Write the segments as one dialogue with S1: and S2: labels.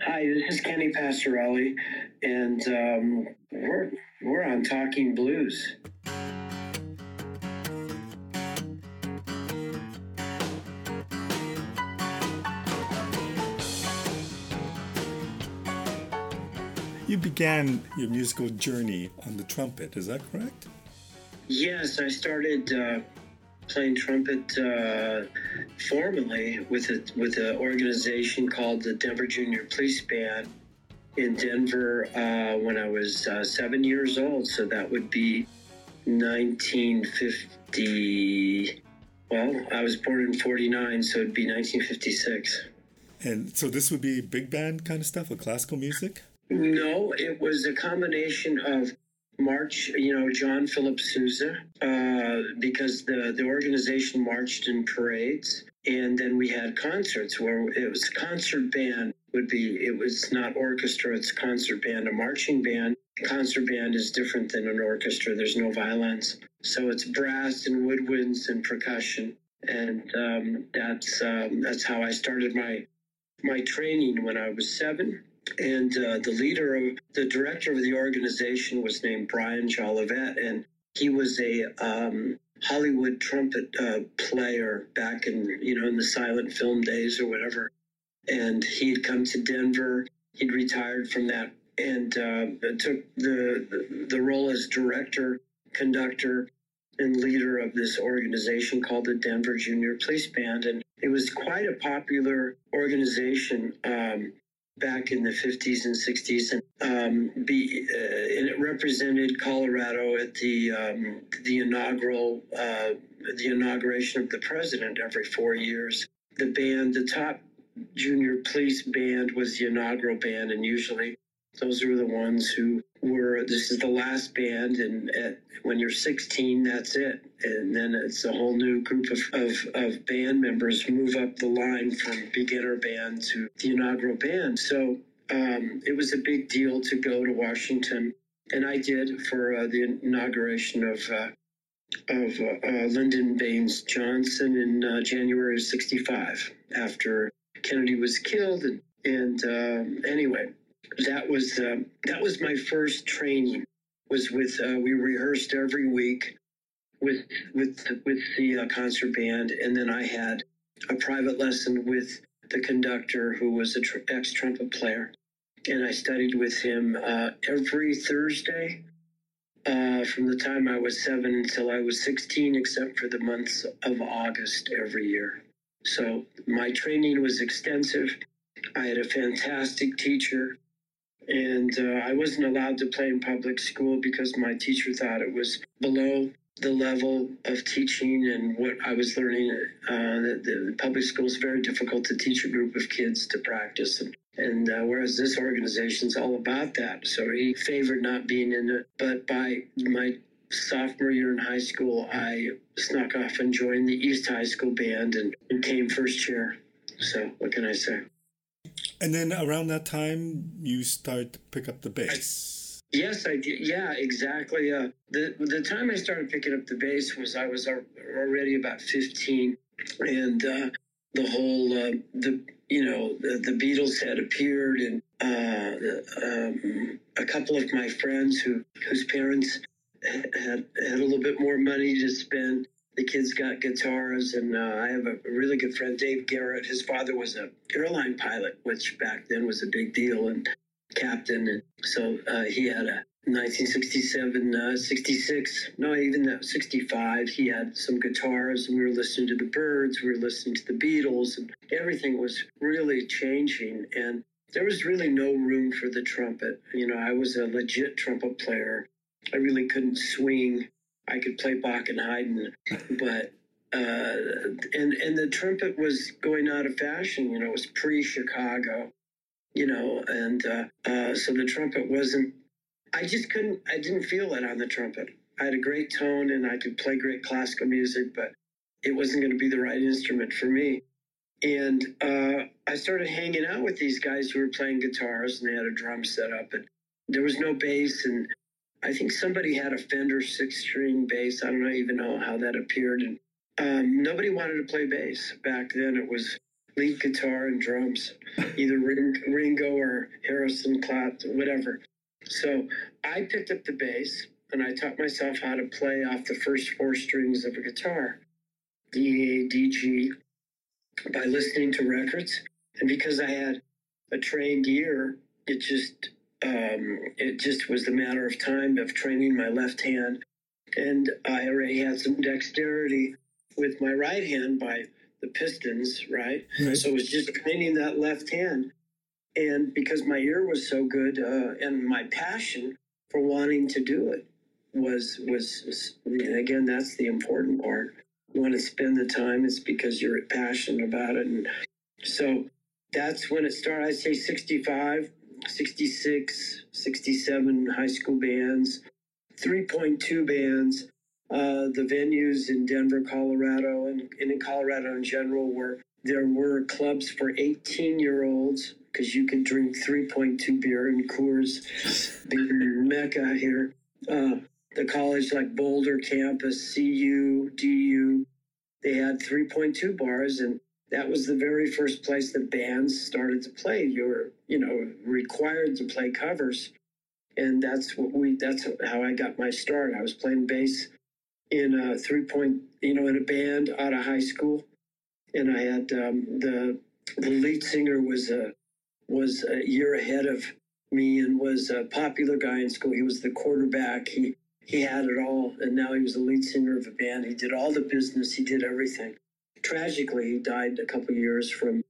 S1: Hi, this is Kenny Passarelli, and um, we're we're on Talking Blues.
S2: You began your musical journey on the trumpet, is that correct?
S1: Yes, I started uh, playing trumpet uh, formally with a, with an organization called the Denver Junior Police Band in Denver uh, when I was uh, seven years old. So that would be 1950. Well, I was born in 49, so it'd be 1956.
S2: And so this would be big band kind of stuff, a classical music?
S1: No, it was a combination of March, you know, John Philip Sousa, uh, because the, the organization marched in parades. And then we had concerts where it was concert band would be, it was not orchestra, it's concert band, a marching band. Concert band is different than an orchestra. There's no violins. So it's brass and woodwinds and percussion. And um, that's, um, that's how I started my, my training when I was seven and uh, the leader of the director of the organization was named Brian Jolivet, and he was a um, Hollywood trumpet uh, player back in you know in the silent film days or whatever. And he'd come to Denver. He'd retired from that and uh, took the, the role as director, conductor, and leader of this organization called the Denver Junior Police Band. And it was quite a popular organization. Um, back in the 50s and 60s, and um, be uh, and it represented Colorado at the um, the inaugural uh, the inauguration of the president every four years. The band, the top junior police band, was the inaugural band, and usually those are the ones who were. This is the last band, and at, when you're 16, that's it, and then it's a whole new group of, of, of band members move up the line from beginner band to the inaugural band. So um, it was a big deal to go to Washington, and I did for uh, the inauguration of. Uh, of uh, uh Lyndon Baines Johnson in uh, January of '65, after Kennedy was killed, and, and um, anyway, that was uh, that was my first training. Was with uh, we rehearsed every week with with with the uh, concert band, and then I had a private lesson with the conductor who was an tr- ex trumpet player, and I studied with him uh, every Thursday. Uh, from the time I was seven until I was 16, except for the months of August every year. So my training was extensive. I had a fantastic teacher and uh, I wasn't allowed to play in public school because my teacher thought it was below the level of teaching and what I was learning. Uh, the, the, public school is very difficult to teach a group of kids to practice, and, and uh, whereas this organization is all about that, so he favored not being in it. But by my sophomore year in high school, I snuck off and joined the East High School band and, and came first chair. So what can I say?
S2: And then around that time, you start to pick up the bass.
S1: Yes, I did. Yeah, exactly. Uh, the the time I started picking up the bass was I was already about fifteen, and uh, the whole uh, the you know the, the, Beatles had appeared, and uh, um, a couple of my friends who whose parents had had a little bit more money to spend the kids got guitars, and uh, I have a really good friend, Dave Garrett. His father was a airline pilot, which back then was a big deal, and captain. And so uh, he had a 1967, uh, 66, no, even that 65. He had some guitars, and we were listening to the Byrds, we were listening to the Beatles, and everything was really changing. And there was really no room for the trumpet. You know, I was a legit trumpet player. I really couldn't swing I could play Bach and Haydn, but uh, and and the trumpet was going out of fashion. You know, it was pre Chicago. You know, and uh, uh, so the trumpet wasn't. I just couldn't. I didn't feel it on the trumpet. I had a great tone and I could play great classical music, but it wasn't going to be the right instrument for me. And uh, I started hanging out with these guys who were playing guitars and they had a drum set up, and there was no bass and I think somebody had a Fender six string bass. I don't even know how that appeared. And um, nobody wanted to play bass back then. It was lead guitar and drums, either Ringo or Harrison Klatt, whatever. So I picked up the bass and I taught myself how to play off the first four strings of a guitar, D, A, D, G, by listening to records. And because I had a trained ear, it just um, it just was a matter of time of training my left hand. And I already had some dexterity with my right hand by the pistons, right? right. So it was just training that left hand. And because my ear was so good uh, and my passion for wanting to do it was, was again, that's the important part. You want to spend the time, it's because you're passionate about it. And so that's when it started. I'd say 65, 66, 67 high school bands, 3.2 bands. Uh, the venues in Denver, Colorado, and, and in Colorado in general, were there were clubs for 18 year olds because you could drink 3.2 beer in Coors, big mecca here. Uh, the college like Boulder campus, CU, DU, they had 3.2 bars, and that was the very first place that bands started to play. You were, you know, required to play covers, and that's what we. That's how I got my start. I was playing bass in a three point, you know, in a band out of high school, and I had um, the the lead singer was a was a year ahead of me and was a popular guy in school. He was the quarterback. He he had it all, and now he was the lead singer of a band. He did all the business. He did everything tragically, he died a couple years from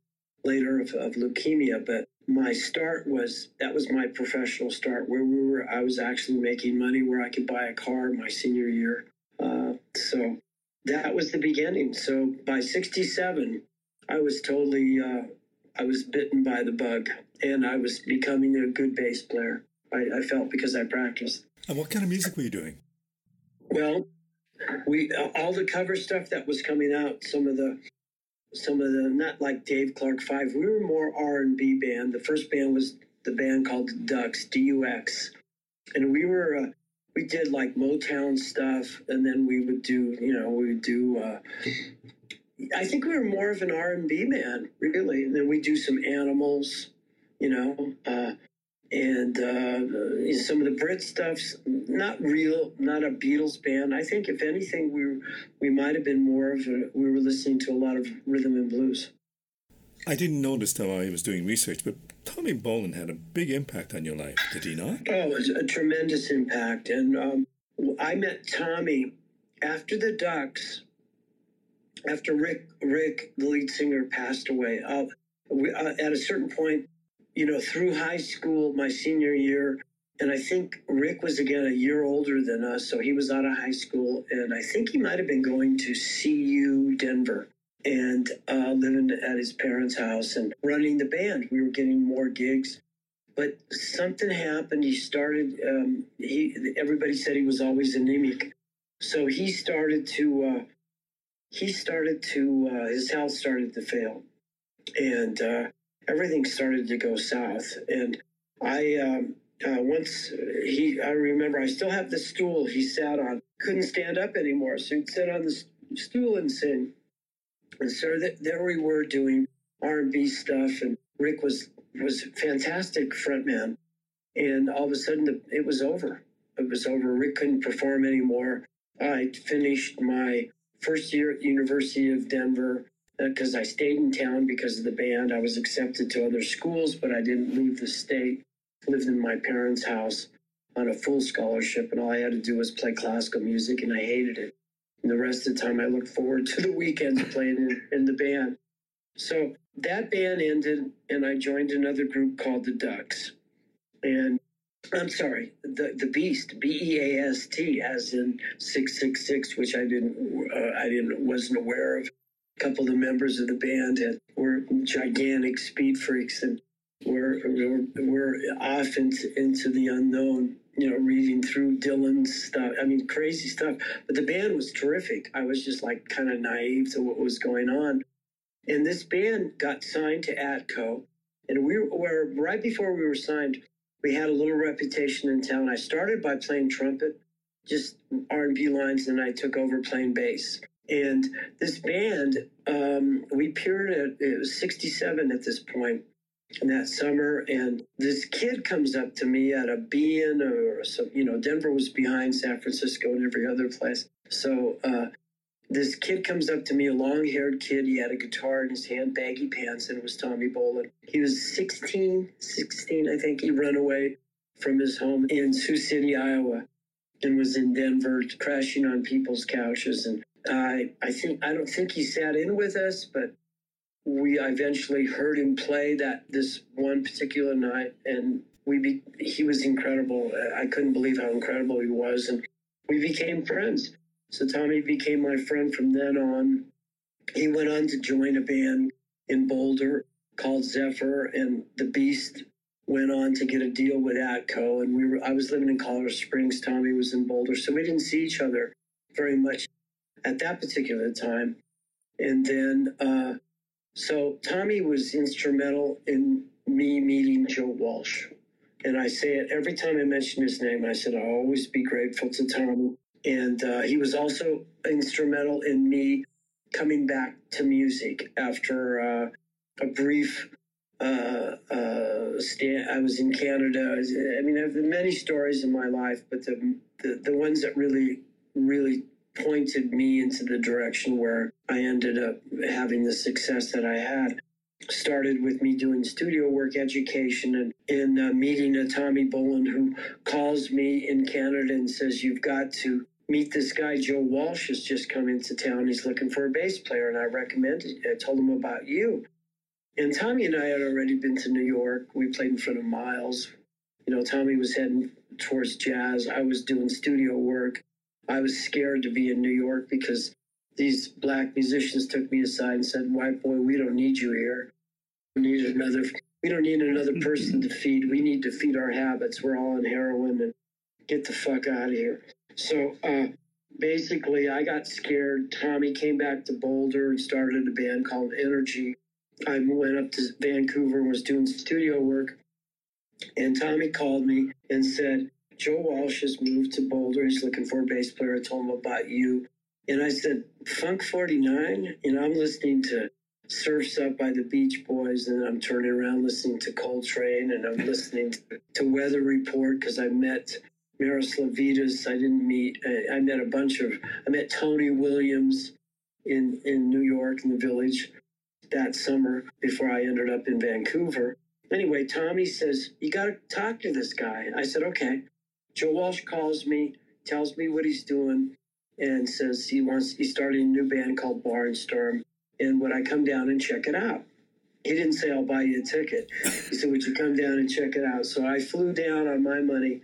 S1: later of, of leukemia. But my start was that was my professional start where we were. I was actually making money where I could buy a car my senior year. Uh, so that was the beginning. So by '67, I was totally. Uh, I was bitten by the bug, and I was becoming a good bass player. I, I felt because I practiced.
S2: And what kind of music were you doing?
S1: Well, we all the cover stuff that was coming out some of the some of the not like dave clark five we were more r&b band. The first band was the band called the ducks dux and we were uh, we did like motown stuff and then we would do you know we would do uh, i think we were more of an r&b band really. And then we do some animals you know uh, and uh, some of the Brit stuff's not real, not a Beatles band. I think if anything, we we might have been more of a, we were listening to a lot of rhythm and blues.
S2: I didn't notice till I was doing research, but Tommy Bolin had a big impact on your life, did he not?
S1: Oh, it was a tremendous impact. And um, I met Tommy after the Ducks, after Rick, Rick, the lead singer, passed away. Uh, we, uh, at a certain point, you know, through high school, my senior year, and I think Rick was again a year older than us, so he was out of high school, and I think he might have been going to CU Denver and uh, living at his parents' house and running the band. We were getting more gigs, but something happened. He started. Um, he everybody said he was always anemic, so he started to. Uh, he started to. Uh, his health started to fail, and uh, everything started to go south. And I, um, uh, once he, I remember I still have the stool he sat on, couldn't stand up anymore. So he'd sit on the stool and sing. And so th- there we were doing R&B stuff. And Rick was, was fantastic frontman. And all of a sudden the, it was over. It was over. Rick couldn't perform anymore. I finished my first year at the University of Denver because uh, I stayed in town because of the band. I was accepted to other schools, but I didn't leave the state. Lived in my parents' house on a full scholarship, and all I had to do was play classical music, and I hated it. And the rest of the time, I looked forward to the weekends playing in, in the band. So that band ended, and I joined another group called the Ducks. And I'm sorry, the the Beast, B E A S T, as in six six six, which I didn't, uh, I didn't, wasn't aware of couple of the members of the band had, were gigantic speed freaks and were, were, were off into, into the unknown, you know, reading through Dylan's stuff. I mean, crazy stuff. But the band was terrific. I was just like kind of naive to what was going on. And this band got signed to Atco. And we were right before we were signed, we had a little reputation in town. I started by playing trumpet, just R&B lines, and I took over playing bass And this band, um, we appeared at it was 67 at this point in that summer, and this kid comes up to me at a bean or some, you know, Denver was behind San Francisco and every other place. So uh, this kid comes up to me, a long haired kid. He had a guitar in his hand, baggy pants, and it was Tommy Bolin. He was 16, 16, I think. He ran away from his home in Sioux City, Iowa, and was in Denver crashing on people's couches. And I, I think, I don't think he sat in with us, but we eventually heard him play that this one particular night, and we be, he was incredible. I couldn't believe how incredible he was, and we became friends. So Tommy became my friend from then on. He went on to join a band in Boulder called Zephyr, and the Beast went on to get a deal with Atco. And we were I was living in Colorado Springs. Tommy was in Boulder, so we didn't see each other very much at that particular time. And then, uh, so Tommy was instrumental in me meeting Joe Walsh. And I say it every time I mention his name. I said, I'll always be grateful to Tommy and uh, he was also instrumental in me coming back to music after uh, a brief uh, uh stand. I was in Canada. I mean, I've many stories in my life, but the, the, the ones that really, really pointed me into the direction where I ended up having the success that I had started with me doing studio work education and in uh, meeting a Tommy Bolin who calls me in Canada and says, You've got to meet this guy Joe Walsh has just come into town. He's looking for a bass player, and I recommended. I told him about you. And Tommy and I had already been to New York. We played in front of Miles. You know, Tommy was heading towards jazz. I was doing studio work. I was scared to be in New York because these black musicians took me aside and said, "White boy, we don't need you here. We need another. We don't need another person to feed. We need to feed our habits. We're all on heroin and get the fuck out of here." So uh, basically, I got scared. Tommy came back to Boulder and started a band called Energy. I went up to Vancouver and was doing studio work. And Tommy called me and said, Joe Walsh has moved to Boulder. He's looking for a bass player. I told him about you. And I said, Funk 49? You know, I'm listening to Surfs Up by the Beach Boys, and I'm turning around listening to Coltrane, and I'm listening to Weather Report because I met Miroslav Vitous. I didn't meet. I, I met a bunch of. I met Tony Williams in in New York in the Village that summer before I ended up in Vancouver. Anyway, Tommy says you got to talk to this guy. I said okay. Joe Walsh calls me, tells me what he's doing, and says he wants. He's starting a new band called Barnstorm, and would I come down and check it out? He didn't say I'll buy you a ticket. He said, "Would you come down and check it out?" So I flew down on my money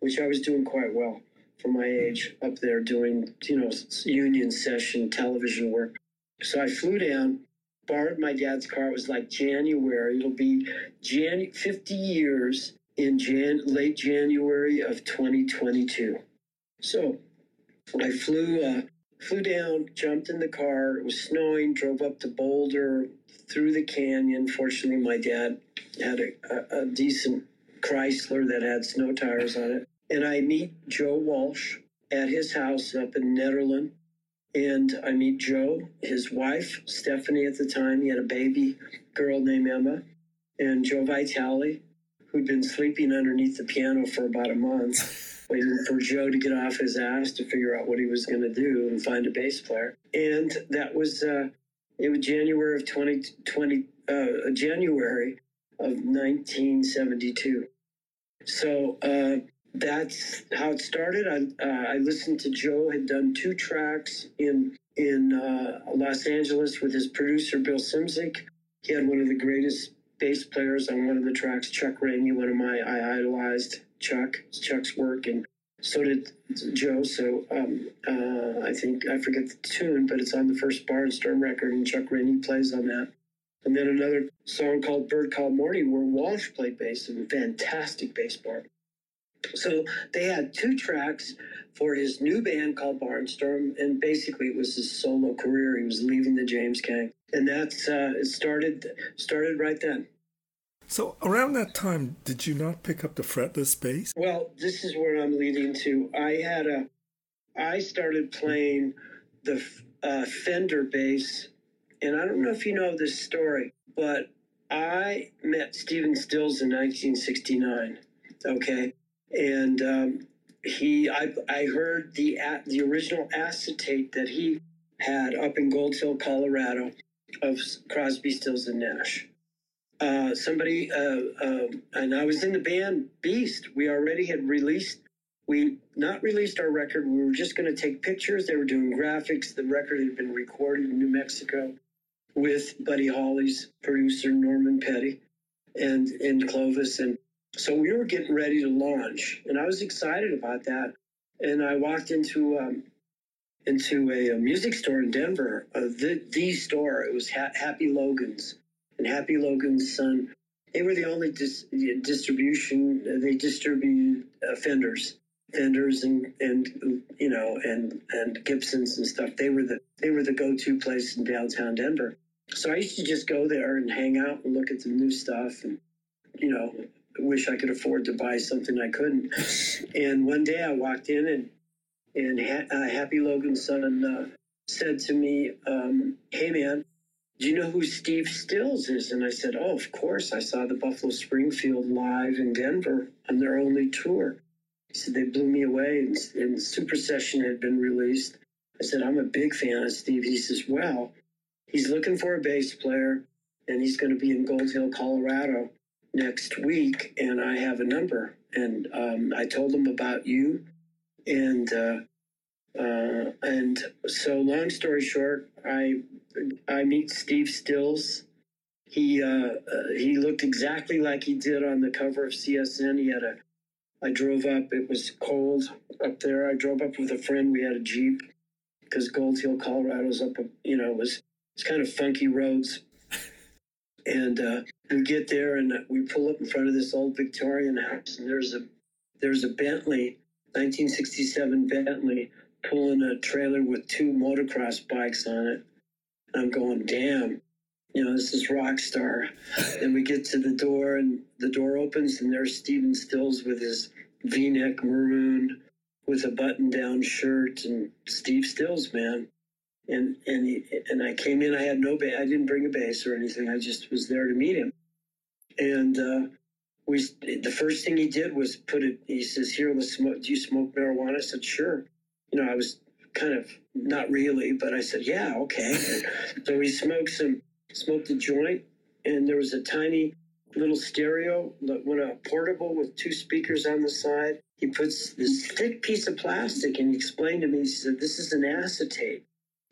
S1: which I was doing quite well for my age up there doing, you know, union session television work. So I flew down, borrowed my dad's car. It was like January. It'll be Jan 50 years in Jan late January of 2022. So I flew uh, flew down, jumped in the car. It was snowing. Drove up to Boulder through the canyon. Fortunately, my dad had a, a, a decent Chrysler that had snow tires on it. And I meet Joe Walsh at his house up in Nederland. And I meet Joe, his wife, Stephanie at the time. He had a baby girl named Emma. And Joe Vitale, who'd been sleeping underneath the piano for about a month, waiting for Joe to get off his ass to figure out what he was going to do and find a bass player. And that was, uh, it was January of 2020, uh, January of 1972. So uh, that's how it started. I, uh, I listened to Joe had done two tracks in in uh, Los Angeles with his producer Bill Szymczyk. He had one of the greatest bass players on one of the tracks, Chuck Rainey, one of my I idolized Chuck Chuck's work, and so did Joe. So um, uh, I think I forget the tune, but it's on the first Barnstorm record, and Chuck Rainey plays on that. And then another song called Bird Call Morning, where Walsh played bass and a fantastic bass part. So they had two tracks for his new band called Barnstorm, and basically it was his solo career. He was leaving the James Gang, and that's uh, it started started right then.
S2: So around that time, did you not pick up the fretless bass?
S1: Well, this is where I'm leading to. I had a, I started playing the a Fender bass. And I don't know if you know this story, but I met Stephen Stills in 1969. Okay. And um, he, I, I heard the, the original acetate that he had up in Gold Hill, Colorado, of Crosby, Stills, and Nash. Uh, somebody, uh, uh, and I was in the band Beast. We already had released, we not released our record. We were just going to take pictures. They were doing graphics. The record had been recorded in New Mexico with Buddy Holly's producer Norman Petty and in Clovis, and so we were getting ready to launch, and I was excited about that. And I walked into um, into a, a, music store in Denver, uh, the the store. It was ha- Happy Logan's, and Happy Logan's son. They were the only dis- distribution. Uh, they distributed uh, Fenders, Fenders, and and you know and and Gibsons and stuff. They were the they were the go to place in downtown Denver. So I used to just go there and hang out and look at the new stuff and you know wish I could afford to buy something I couldn't. And one day I walked in and and ha- uh, Happy Logan's son uh, said to me, um, "Hey man, do you know who Steve Stills is?" And I said, "Oh, of course. I saw the Buffalo Springfield live in Denver on their only tour." He said they blew me away, and, and Supersession had been released. I said, "I'm a big fan of Steve." He says, "Well, he's looking for a bass player, and he's going to be in Gold Hill, Colorado." Next week, and I have a number. And um, I told them about you, and uh, uh, and so long story short, I I meet Steve Stills. He uh, uh he looked exactly like he did on the cover of CSN. He had a I drove up. It was cold up there. I drove up with a friend. We had a jeep because Gold Hill, Colorado, Colorado's up. You know, it was it's kind of funky roads, and uh, we get there and we pull up in front of this old Victorian house, and there's a there's a Bentley, 1967 Bentley, pulling a trailer with two motocross bikes on it. And I'm going, damn, you know, this is rock star. and we get to the door, and the door opens, and there's Stephen Stills with his V-neck maroon with a button-down shirt, and Steve Stills, man and and he, and I came in. I had no bass. I didn't bring a bass or anything. I just was there to meet him. And uh, we the first thing he did was put it. He says, "Here, let's smoke. Do you smoke marijuana?" I said, "Sure." You know, I was kind of not really, but I said, "Yeah, okay." so we smoked some, smoked a joint, and there was a tiny little stereo, when a portable with two speakers on the side. He puts this thick piece of plastic, and he explained to me. He said, "This is an acetate."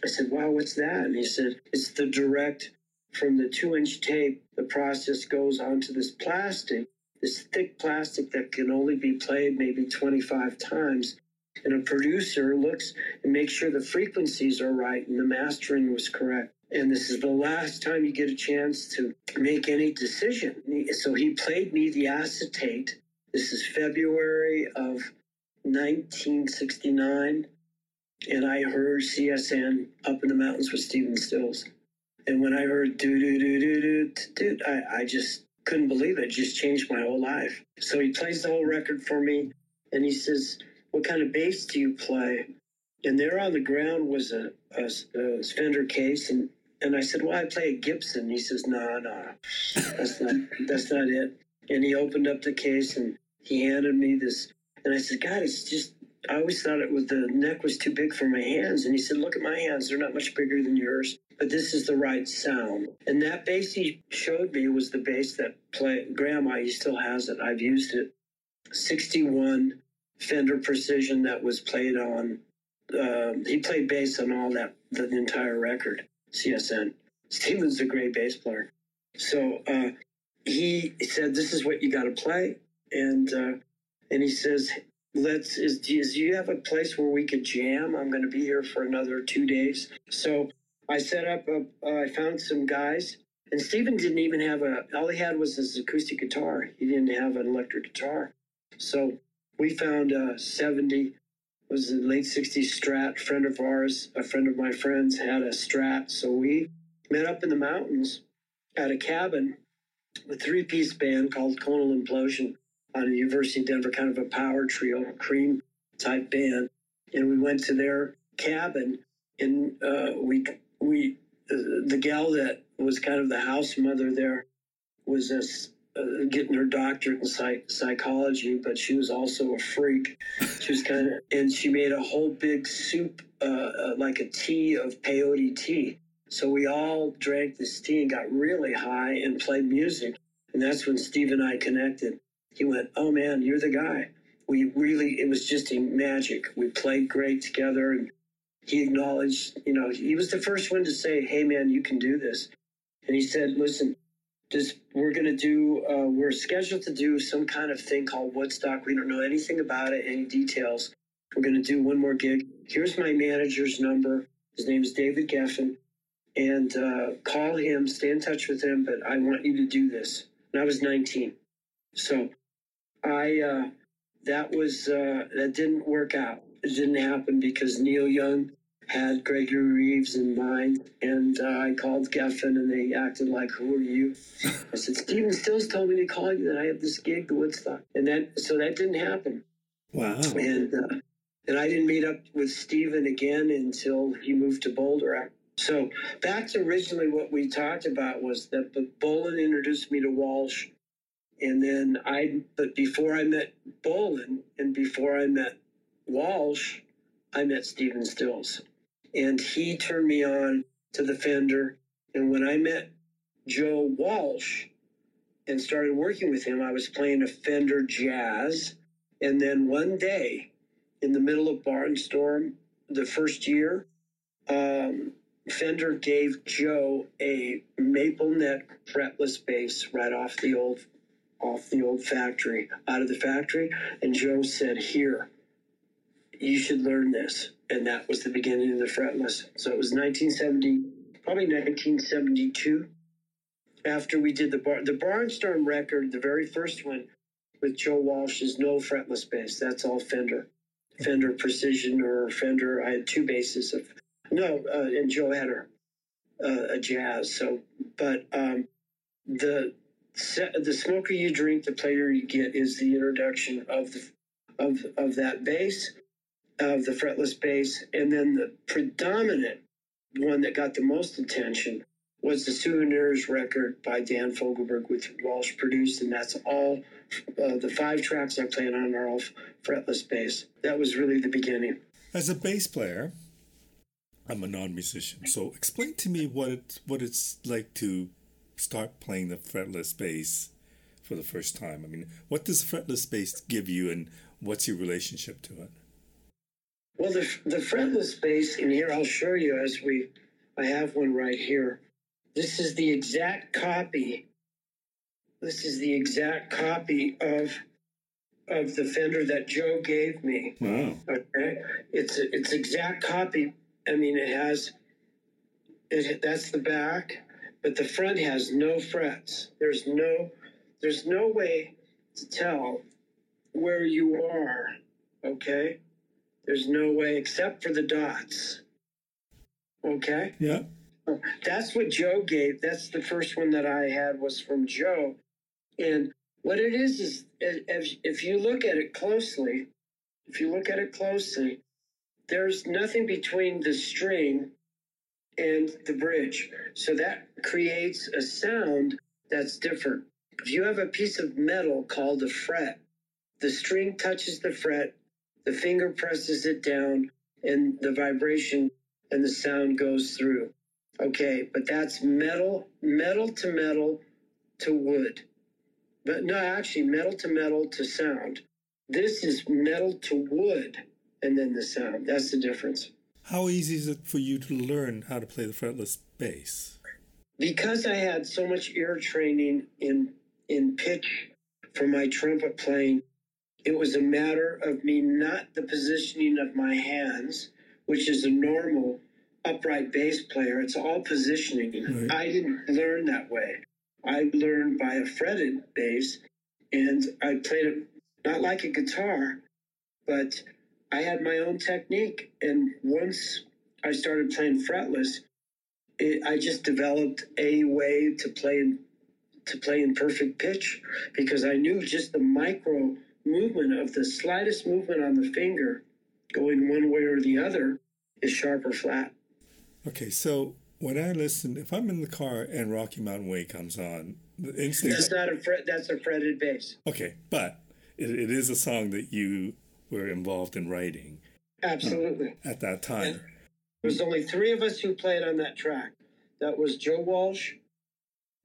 S1: I said, wow, what's that? And he said, it's the direct from the two inch tape. The process goes onto this plastic, this thick plastic that can only be played maybe 25 times. And a producer looks and makes sure the frequencies are right and the mastering was correct. And this is the last time you get a chance to make any decision. So he played me the acetate. This is February of 1969 and I heard CSN up in the mountains with Stephen Stills. And when I heard do do do do do do, I, I just couldn't believe it. it. Just changed my whole life. So he plays the whole record for me, and he says, "What kind of bass do you play?" And there on the ground was a, a, a Fender case, and and I said, "Well, I play a Gibson." He says, "No, no, that's not that's not it." And he opened up the case and he handed me this, and I said, "God, it's just I always thought it was the neck was too big for my hands. And he said, Look at my hands, they're not much bigger than yours, but this is the right sound. And that bass he showed me was the bass that play grandma, he still has it. I've used it. 61 Fender Precision that was played on. Uh, he played bass on all that, the entire record, CSN. Stephen's a great bass player. So uh, he said, This is what you got to play. And, uh, and he says, let's is do you have a place where we could jam? I'm going to be here for another two days. So i set up a, uh, I found some guys and Stephen didn't even have a all he had was his acoustic guitar. He didn't have an electric guitar. So we found a 70 was the late 60s strat friend of ours a friend of my friends had a strat. So we met up in the mountains at a cabin a three-piece band called conal implosion on the University of Denver, kind of a power trio, cream type band. And we went to their cabin and uh, we we uh, the gal that was kind of the house mother there was this, uh, getting her doctorate in psych- psychology, but she was also a freak. She was kind of, and she made a whole big soup, uh, uh, like a tea of peyote tea. So we all drank this tea and got really high and played music. And that's when Steve and I connected. He went, Oh man, you're the guy. We really, it was just magic. We played great together and he acknowledged, you know, he was the first one to say, Hey man, you can do this. And he said, Listen, just we're going to do, uh, we're scheduled to do some kind of thing called Woodstock. We don't know anything about it, any details. We're going to do one more gig. Here's my manager's number. His name is David Geffen and uh, call him, stay in touch with him, but I want you to do this. And I was 19. So I, uh, that was, uh, that didn't work out. It didn't happen because Neil Young had Gregory Reeves in mind. And uh, I called Geffen and they acted like, who are you? I said, "Stephen Stills told me to call you that I have this gig, the Woodstock. And that, so that didn't happen.
S2: Wow.
S1: And, uh, and I didn't meet up with Steven again until he moved to Boulder so back to originally what we talked about was that Bolin introduced me to Walsh, and then I. But before I met Bolin and before I met Walsh, I met Stephen Stills, and he turned me on to the Fender. And when I met Joe Walsh and started working with him, I was playing a Fender Jazz, and then one day, in the middle of Barnstorm, the first year. Um, Fender gave Joe a maple neck fretless bass right off the old off the old factory, out of the factory, and Joe said, "Here, you should learn this." And that was the beginning of the fretless. So it was 1970, probably 1972. After we did the bar, the Barnstorm record, the very first one with Joe Walsh is no fretless bass. That's all Fender, Fender Precision or Fender. I had two basses of no, uh, and Joe had her uh, a jazz. So, but um, the the smoker you drink, the player you get is the introduction of the of of that bass, of the fretless bass, and then the predominant one that got the most attention was the Souvenirs record by Dan Fogelberg, which Walsh produced, and that's all. Uh, the five tracks I played on are all fretless bass. That was really the beginning.
S2: As a bass player, I'm a non-musician, so explain to me what it what it's like to start playing the fretless bass for the first time. I mean, what does fretless bass give you, and what's your relationship to it?
S1: Well, the the fretless bass, and here I'll show you as we, I have one right here. This is the exact copy. This is the exact copy of of the Fender that Joe gave me.
S2: Wow.
S1: Okay, it's it's exact copy I mean, it has, it, that's the back, but the front has no frets. There's no, there's no way to tell where you are. Okay, there's no way except for the dots. Okay.
S2: Yeah.
S1: That's what Joe gave. That's the first one that I had was from Joe, and what it is is if if you look at it closely, if you look at it closely, there's nothing between the string and the bridge. So that creates a sound that's different. If you have a piece of metal called a fret, the string touches the fret, the finger presses it down, and the vibration and the sound goes through. Okay, but that's metal, metal to metal to wood. But no, actually, metal to metal to sound. This is metal to wood and then the sound. That's the difference.
S2: How easy is it for you to learn how to play the fretless bass?
S1: Because I had so much ear training in in pitch for my trumpet playing, it was a matter of me not the positioning of my hands, which is a normal upright bass player. It's all positioning. Right. I didn't learn that way. I learned by a fretted bass, and I played it not like a guitar, but I had my own technique. And once I started playing fretless, it, I just developed a way to play in, to play in perfect pitch because I knew just the micro movement of the slightest movement on the finger going one way or the other is sharp or flat.
S2: Okay, so when I listen, if I'm in the car and Rocky Mountain Way comes on, the instinct.
S1: That's not a fret. That's a fretted bass.
S2: Okay, but it, it is a song that you were involved in writing
S1: Absolutely.
S2: Uh, at that time.
S1: There was only three of us who played on that track. That was Joe Walsh,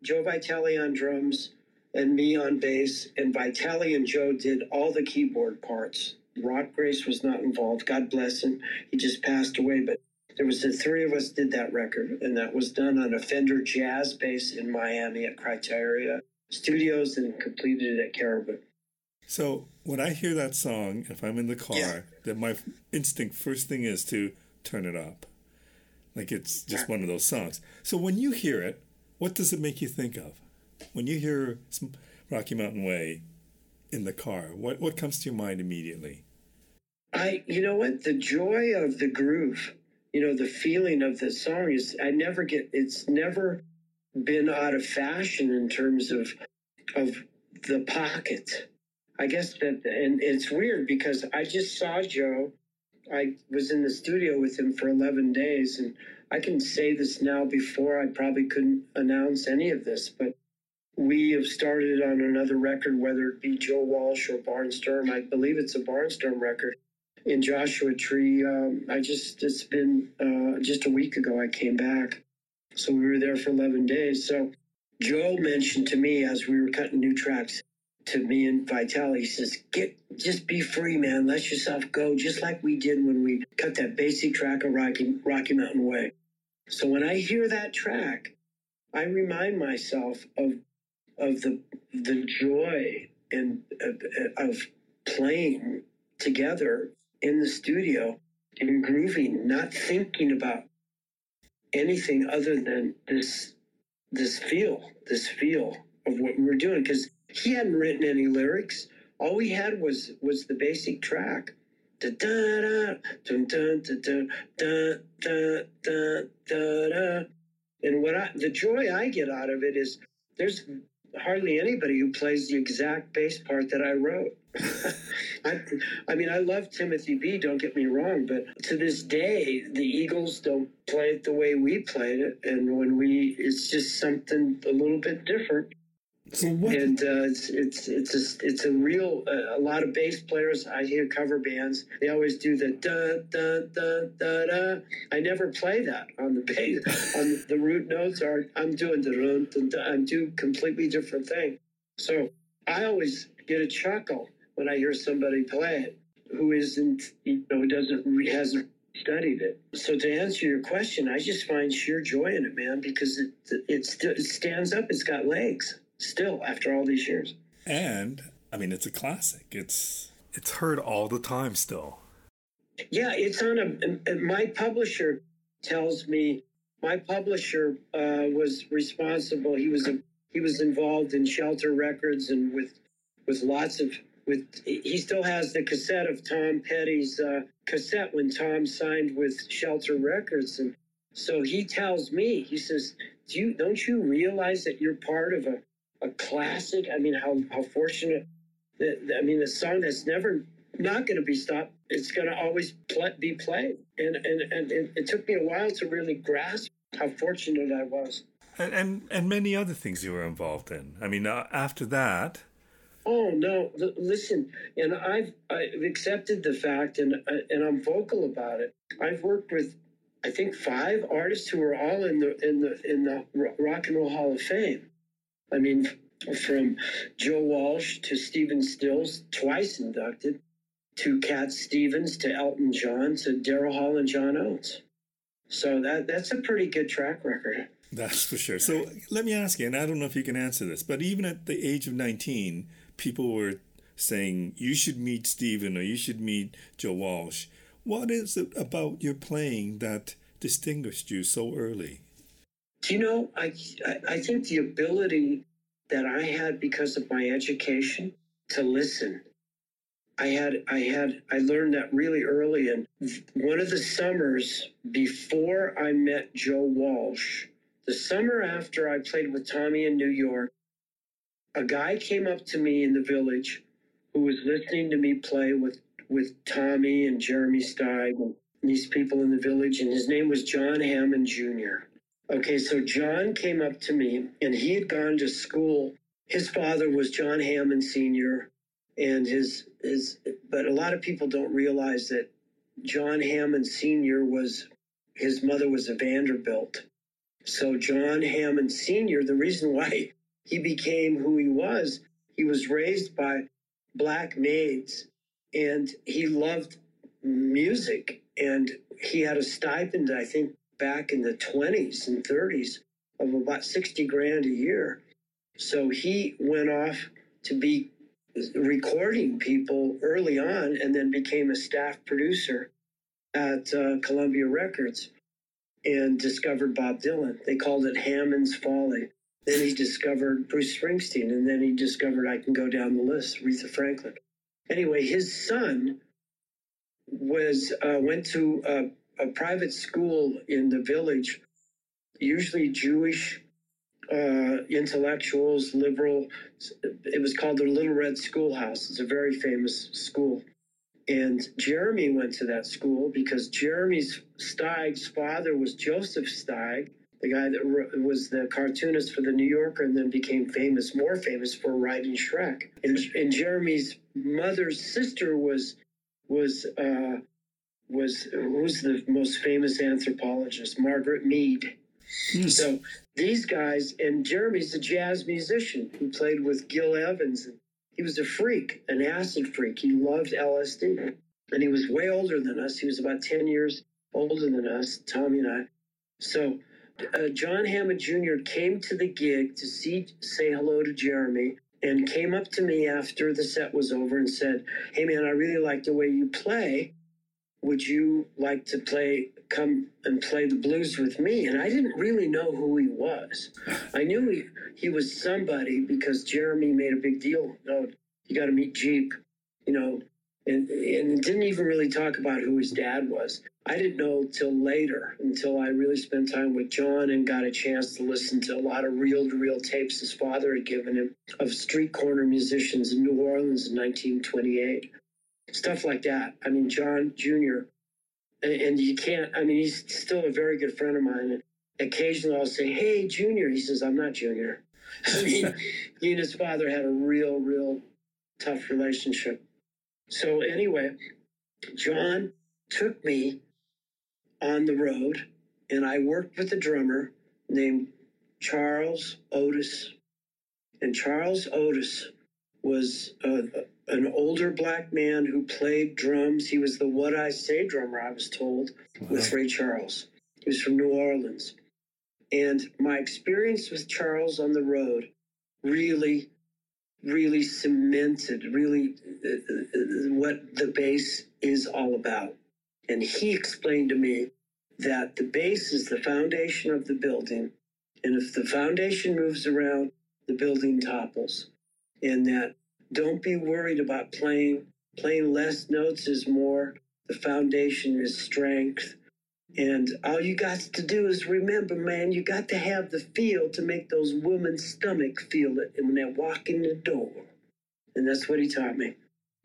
S1: Joe Vitale on drums, and me on bass. And Vitale and Joe did all the keyboard parts. Rod Grace was not involved. God bless him. He just passed away. But there was the three of us did that record, and that was done on a Fender Jazz bass in Miami at Criteria Studios, and completed it at Caribou.
S2: So when I hear that song, if I'm in the car,
S1: Yeah.
S2: that my instinct first thing is to turn it up. Like it's just one of those songs. So when you hear it, what does it make you think of? When you hear some Rocky Mountain Way in the car, what what comes to your mind immediately?
S1: I, you know what, the joy of the groove, you know, the feeling of the song is, I never get, it's never been out of fashion in terms of, of the pocket. I guess that, and it's weird because I just saw Joe. I was in the studio with him for 11 days, and I can say this now before I probably couldn't announce any of this, but we have started on another record, whether it be Joe Walsh or Barnstorm. I believe it's a Barnstorm record in Joshua Tree. Um, I just, it's been uh, just a week ago I came back. So we were there for 11 days. So Joe mentioned to me as we were cutting new tracks to me and Vitale, he says, get, just be free, man. Let yourself go, just like we did when we cut that basic track of Rocky, Rocky Mountain Way. So when I hear that track, I remind myself of of the the joy and uh, of playing together in the studio and grooving, not thinking about anything other than this this feel, this feel of what we were doing. Because he hadn't written any lyrics. All we had was was the basic track. And what I the joy I get out of it is there's hardly anybody who plays the exact bass part that I wrote. I, I mean, I love Timothy B. Don't get me wrong, but to this day, the Eagles don't play it the way we played it, and when we, it's just something a little bit different.
S2: What?
S1: And uh, it's it's it's a, it's a real uh, a lot of bass players. I hear cover bands. They always do the da da da da da. I never play that on the bass. on the root notes are I'm doing the dun. I'm doing completely different thing. So I always get a chuckle when I hear somebody play it who isn't you know doesn't hasn't studied it. So to answer your question, I just find sheer joy in it, man, because it it, it stands up. It's got legs still after all these years.
S2: And I mean, it's a classic. It's it's heard all the time still.
S1: Yeah, it's on a. My publisher tells me my publisher uh, was responsible. He was a he was involved in Shelter Records and with with lots of with. He still has the cassette of Tom Petty's uh, cassette when Tom signed with Shelter Records, and so he tells me he says, "Do you don't you realize that you're part of a a classic? I mean, how how fortunate." that- I mean, the song that's never not going to be stopped. It's going to always be played. And, and, and it, it took me a while to really grasp how fortunate I was.
S2: And, and and many other things you were involved in. I mean, uh, after that,
S1: Oh no! L- listen, and I've I've accepted the fact, and uh, and I'm vocal about it. I've worked with, I think, five artists who are all in the in the in the Rock and Roll Hall of Fame. I mean, from Joe Walsh to Stephen Stills, twice inducted, to Cat Stevens to Elton John to Daryl Hall and John Oates. So that that's a pretty good track record.
S2: that's for sure. So let me ask you, and I don't know if you can answer this, but even at the age of 19, people were saying you should meet Stephen or you should meet Joe Walsh. What is it about your playing that distinguished you so early?
S1: Do you know, I, I, think the ability that I had because of my education to listen. I had, I had, I learned that really early. And one of the summers before I met Joe Walsh, the summer after I played with Tommy in New York, a guy came up to me in the village who was listening to me play with, with Tommy and Jeremy Steig and, these people in the village, and his name was John Hammond Jr. Okay, so John came up to me, and he had gone to school. His father was John Hammond Sr., and his his. But a lot of people don't realize that John Hammond Sr. was his mother was a Vanderbilt. So John Hammond Sr. The reason why he became who he was, he was raised by black maids, and he loved music and he had a stipend i think back in the 20s and 30s of about 60 grand a year. So he went off to be recording people early on and then became a staff producer at uh, columbia records and discovered bob dylan. They called it hammond's folly. Then he discovered bruce springsteen and then he discovered i can go down the list aretha franklin. Anyway his son was uh, went to a, private school in the village, usually Jewish uh, intellectuals, liberal. It was called the Little Red Schoolhouse. It's a very famous school. And Jeremy went to that school because Jeremy's Steig's father was Joseph Steig, the guy that was the cartoonist for the New Yorker and then became famous, more famous for writing Shrek. And, and Jeremy's mother's sister was was uh, was who's the most famous anthropologist? Margaret Mead. So these guys, and Jeremy's a jazz musician who played with Gil Evans. He was a freak, an acid freak. He loved LSD. And he was way older than us. He was about 10 years older than us, Tommy and I. So uh, John Hammond Jr. came to the gig to see, say hello to Jeremy and came up to me after the set was over and said, Hey man, I really like the way you play. Would you like to play, come and play the blues with me? And I didn't really know who he was. I knew he, he was somebody because Jeremy made a big deal. Oh, you got to meet Jeep, you know, and, and didn't even really talk about who his dad was. I didn't know till later, until I really spent time with John and got a chance to listen to a lot of reel to reel tapes his father had given him of street corner musicians in New Orleans in 1928. Stuff like that. I mean, John Jr., and you can't, I mean, he's still a very good friend of mine. And occasionally I'll say, Hey, Junior. He says, I'm not Junior. I mean, he and his father had a real, real tough relationship. So, anyway, John took me on the road, and I worked with a drummer named Charles Otis. And Charles Otis was uh, an older black man who played drums. He was the What I Say drummer, I was told, with Ray Charles. He was from New Orleans. And my experience with Charles on the road really, really cemented, really uh, uh, what the bass is all about. And he explained to me that the base is the foundation of the building. And if the foundation moves around, the building topples. And that don't be worried about playing. Playing less notes is more. The foundation is strength. And all you got to do is remember, man, you got to have the feel to make those women's stomach feel it when they walk in the door. And that's what he taught me.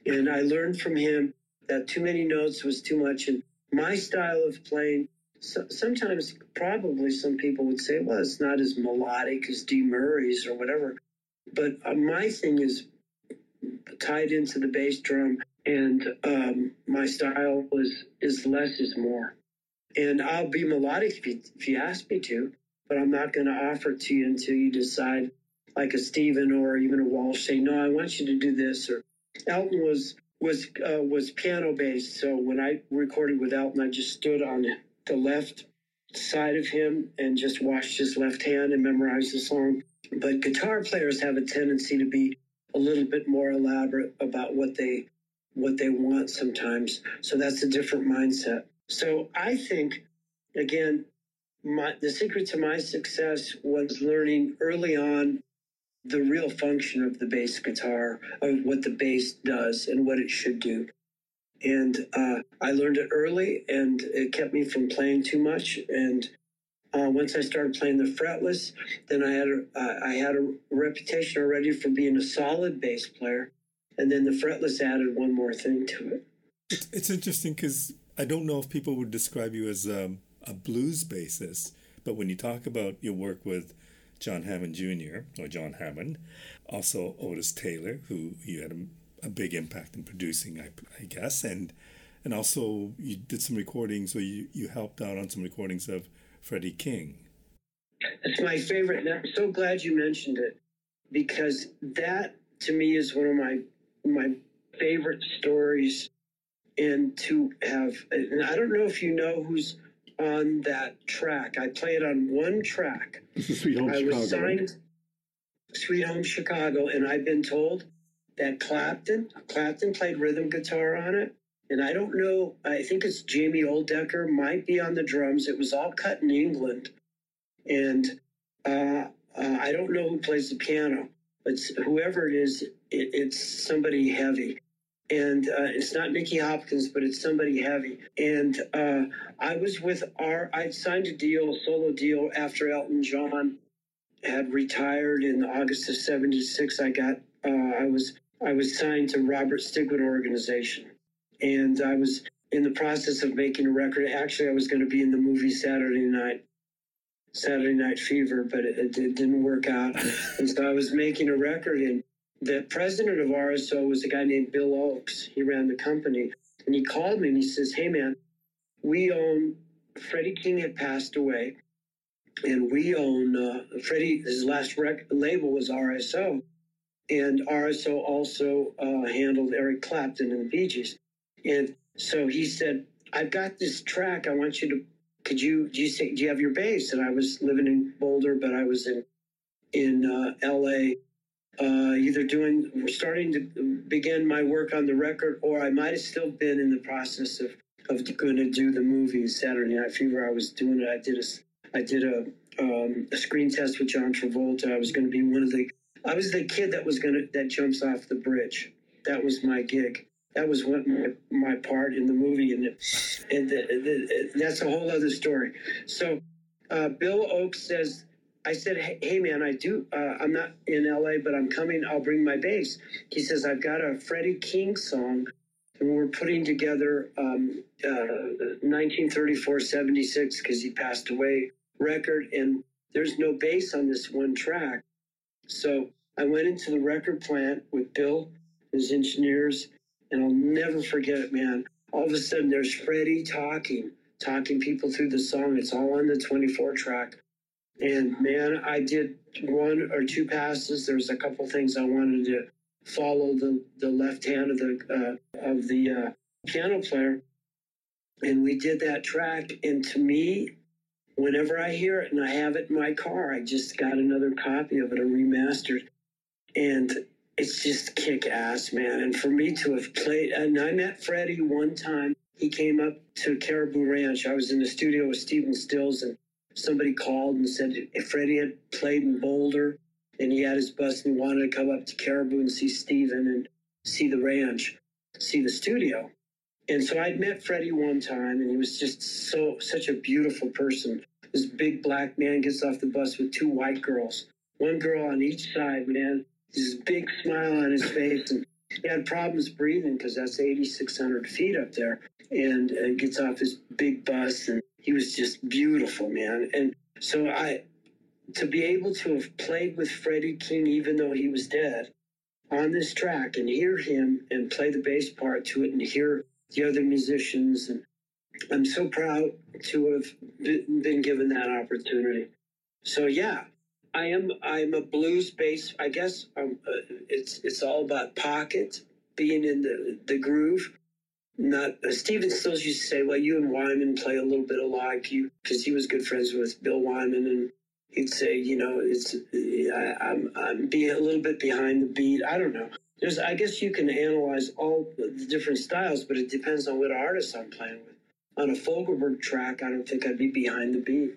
S1: And I learned from him that too many notes was too much. And my style of playing, so, sometimes probably some people would say, well, it's not as melodic as Dee Murray's or whatever. But uh, my thing is tied into the bass drum, and um, my style is is less is more. And I'll be melodic if you, if you ask me to, but I'm not going to offer it to you until you decide, like a Stephen or even a Walsh, say, no, I want you to do this. Or Elton was was uh, was piano based. So when I recorded with Elton, I just stood on the left side of him and just watched his left hand and memorized the song. But guitar players have a tendency to be a little bit more elaborate about what they what they want sometimes. So that's a different mindset. So I think again, my the secret to my success was learning early on the real function of the bass guitar, of what the bass does and what it should do. And uh, I learned it early, and it kept me from playing too much. And uh, once I started playing the fretless, then I had a, uh, I had a reputation already for being a solid bass player. And then the fretless added one more thing to it.
S2: It's, it's interesting because I don't know if people would describe you as um, a blues bassist, but when you talk about your work with John Hammond Jr. or John Hammond, also Otis Taylor, who you had a, a big impact in producing, I, I, guess, and and also you did some recordings or you, you helped out on some recordings of Freddie King.
S1: It's my favorite. And I'm so glad you mentioned it because that to me is one of my my favorite stories. And to have, and I don't know if you know who's on that track. I play it on one track.
S3: This is Sweet Home I Chicago. Was signed right?
S1: Sweet Home Chicago, and I've been told that Clapton, Clapton played rhythm guitar on it. And I don't know, I think it's Jamie Oldaker might be on the drums. It was all cut in England. And uh, uh, I don't know who plays the piano, but whoever it is, it, it's somebody heavy and uh, it's not Nicky Hopkins, but it's somebody heavy. And uh, I was with our, I signed a deal, a solo deal after Elton John had retired in August of '76. I got, uh, I was, I was signed to Robert Stigwood Organization, and I was in the process of making a record. Actually, I was going to be in the movie Saturday Night. Saturday Night Fever, but it, it didn't work out. and so I was making a record, and the president of RSO was a guy named Bill Oakes. He ran the company. And he called me and he says, Hey, man, we own, Freddie King had passed away. And we own, uh, Freddie, his last rec- label was RSO. And RSO also uh, handled Eric Clapton and the Bee Gees. And so he said, I've got this track. I want you to, could you, do you, say, do you have your bass? And I was living in Boulder, but I was in, in uh, LA uh, either doing, starting to begin my work on the record, or I might have still been in the process of, of going to do the movie Saturday Night Fever. I was doing it. I did a, I did a, um, a screen test with John Travolta. I was going to be one of the, I was the kid that was going to, that jumps off the bridge. That was my gig. That was what my, my part in the movie, and, and the, the, that's a whole other story. So, uh, Bill Oakes says I said, hey, hey man, I do. Uh, I'm not in LA, but I'm coming. I'll bring my bass. He says, I've got a Freddie King song, and we're putting together um, uh, 1934 76 because he passed away record, and there's no bass on this one track. So I went into the record plant with Bill, his engineers, and I'll never forget it, man. All of a sudden, there's Freddie talking, talking people through the song. It's all on the 24 track. And man, I did one or two passes. There's a couple things I wanted to follow the, the left hand of the uh, of the uh, piano player, and we did that track. And to me, whenever I hear it and I have it in my car, I just got another copy of it, a remastered, and it's just kick ass, man. And for me to have played, and I met Freddie one time. He came up to Caribou Ranch. I was in the studio with Stephen Stills and somebody called and said if Freddie had played in Boulder and he had his bus and he wanted to come up to Caribou and see Stephen and see the ranch, see the studio. And so I'd met Freddie one time and he was just so such a beautiful person. This big black man gets off the bus with two white girls, one girl on each side, man. This big smile on his face and he had problems breathing because that's 8,600 feet up there. And gets off his big bus and he was just beautiful, man. And so I, to be able to have played with Freddie King, even though he was dead, on this track and hear him and play the bass part to it and hear the other musicians. And I'm so proud to have been given that opportunity. So yeah, I am. I'm a blues bass. I guess um, uh, it's it's all about pocket, being in the the groove not uh, Stephen Stills used to say, "Well, you and Wyman play a little bit alike," you because he was good friends with Bill Wyman, and he'd say, "You know, it's I, I'm I'm being a little bit behind the beat." I don't know. There's, I guess you can analyze all the different styles, but it depends on what artist I'm playing with. On a Fogelberg track, I don't think I'd be behind the beat,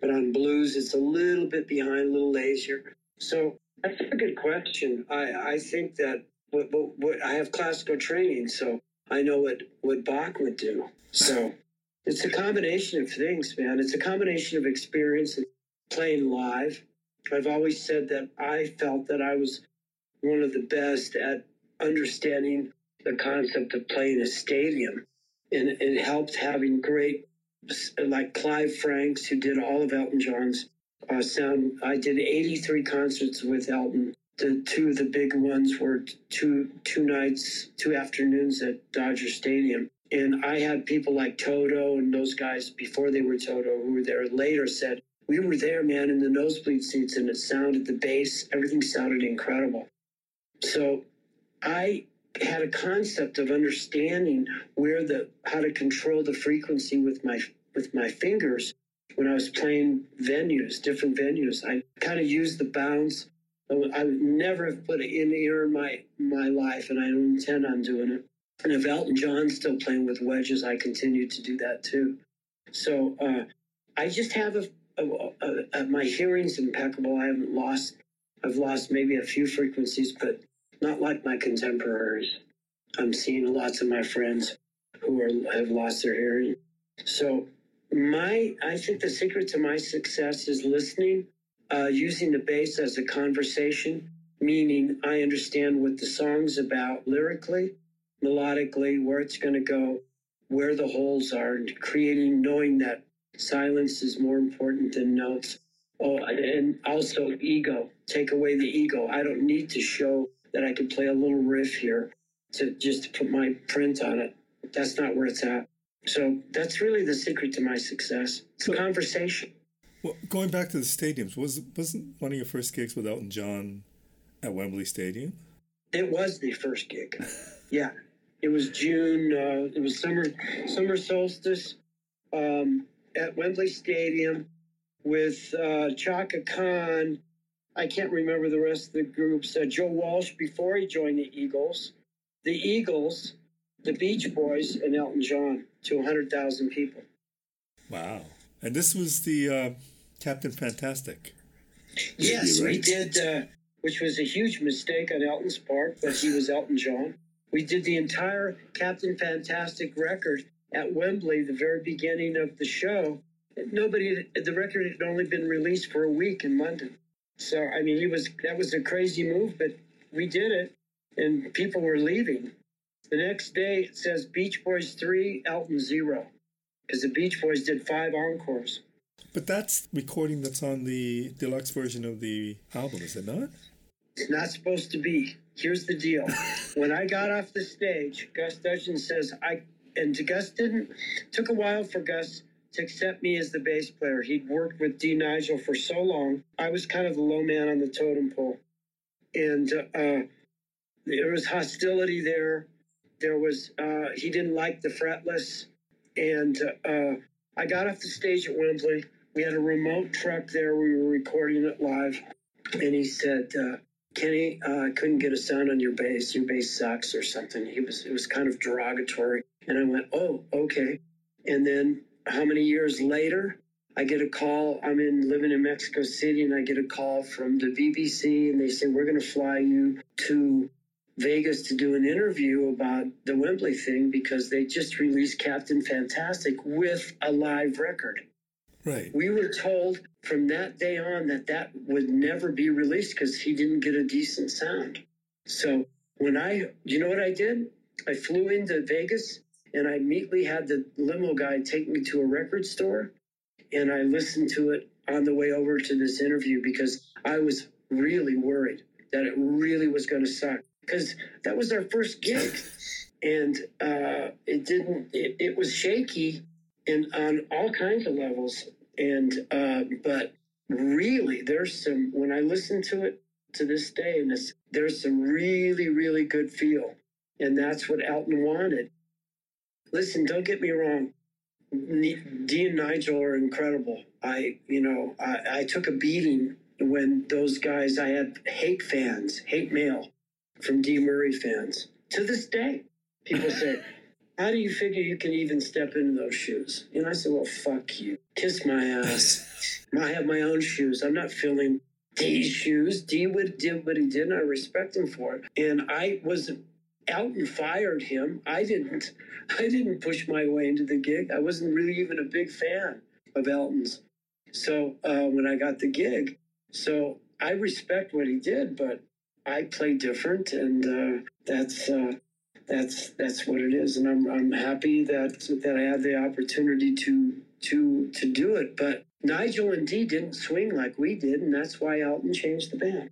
S1: but on blues, it's a little bit behind, a little lazier. So that's a good question. I I think that what, what, what I have classical training, so I know what, what Bach would do. So it's a combination of things, man. It's a combination of experience and playing live. I've always said that I felt that I was one of the best at understanding the concept of playing a stadium and it helped having great like Clive Franks, who did all of Elton John's uh, sound. I did 83 concerts with Elton. The two of the big ones were two two nights, two afternoons at Dodger Stadium. And I had people like Toto and those guys before they were Toto who were there later said, We were there, man, in the nosebleed seats, and it sounded the bass, everything sounded incredible. So I had a concept of understanding where the how to control the frequency with my with my fingers when I was playing venues, different venues. I kind of used the bounce. I would never have put it in ear in my my life, and I don't intend on doing it. And if Elton John's still playing with wedges, I continue to do that too. So uh, I just have a, a, a, a, my hearing's impeccable. I haven't lost. I've lost maybe a few frequencies, but not like my contemporaries. I'm seeing lots of my friends who are have lost their hearing. So my I think the secret to my success is listening, uh, using the bass as a conversation, meaning I understand what the song's about lyrically, melodically, where it's going to go, where the holes are, and creating, knowing that silence is more important than notes. Oh, and also ego. Take away the ego. I don't need to show that I could play a little riff here to just to put my print on it. That's not where it's at. So that's really the secret to my success. It's so, a conversation.
S2: Well, going back to the stadiums, was wasn't one of your first gigs with Elton John at Wembley Stadium?
S1: It was the first gig. yeah, it was June. Uh, it was summer summer solstice um, at Wembley Stadium with uh, Chaka Khan. I can't remember the rest of the groups. Uh, Joe Walsh before he joined the Eagles. The Eagles, the Beach Boys, and Elton John to 100,000 people.
S2: Wow. And this was the uh, Captain Fantastic.
S1: Yes, right? we did, uh, which was a huge mistake on Elton's part, but he was Elton John. We did the entire Captain Fantastic record at Wembley, the very beginning of the show. Nobody, the record had only been released for a week in London. So, I mean, it was that was a crazy move, but we did it, and people were leaving. The next day it says Beach Boys 3, Elton 0, because the Beach Boys did five encores.
S2: But that's recording that's on the deluxe version of the album, is it not?
S1: It's not supposed to be. Here's the deal. when I got off the stage, Gus Dudgeon says, I, and Gus didn't, took a while for Gus to accept me as the bass player. He'd worked with Dee Nigel for so long. I was kind of the low man on the totem pole. And uh, there was hostility there there was uh, he didn't like the fretless, and uh, I got off the stage at Wembley. We had a remote truck there. We were recording it live, and he said, uh, "Kenny, uh, I couldn't get a sound on your bass. Your bass sucks, or something." He was it was kind of derogatory, and I went, "Oh, okay." And then how many years later? I get a call. I'm in living in Mexico City, and I get a call from the BBC, and they say we're going to fly you to Vegas to do an interview about the Wembley thing because they just released Captain Fantastic with a live record.
S2: Right.
S1: We were told from that day on that that would never be released because he didn't get a decent sound. So when I, you know what I did? I flew into Vegas and I immediately had the limo guy take me to a record store and I listened to it on the way over to this interview because I was really worried that it really was going to suck because that was our first gig, and uh, it didn't. It, it was shaky, and on all kinds of levels. And uh, but really, there's some. When I listen to it to this day, and there's some really, really good feel, and that's what Elton wanted. Listen, don't get me wrong. Dee and Nigel are incredible. I, you know, I, I took a beating when those guys. I had hate fans, hate mail from Dee Murray fans to this day. People say, How do you figure you can even step into those shoes? And I said, Well, fuck you. Kiss my ass. I have my own shoes. I'm not filling Dee's shoes. Dee would did what he did, and I respect him for it. And I was Elton fired him. I didn't. I didn't push my way into the gig. I wasn't really even a big fan of Elton's. So uh, when I got the gig, so I respect what he did, but I play different, and uh, that's uh, that's that's what it is, and I'm I'm happy that that I had the opportunity to to to do it. But Nigel and Dee didn't swing like we did, and that's why Elton changed the band.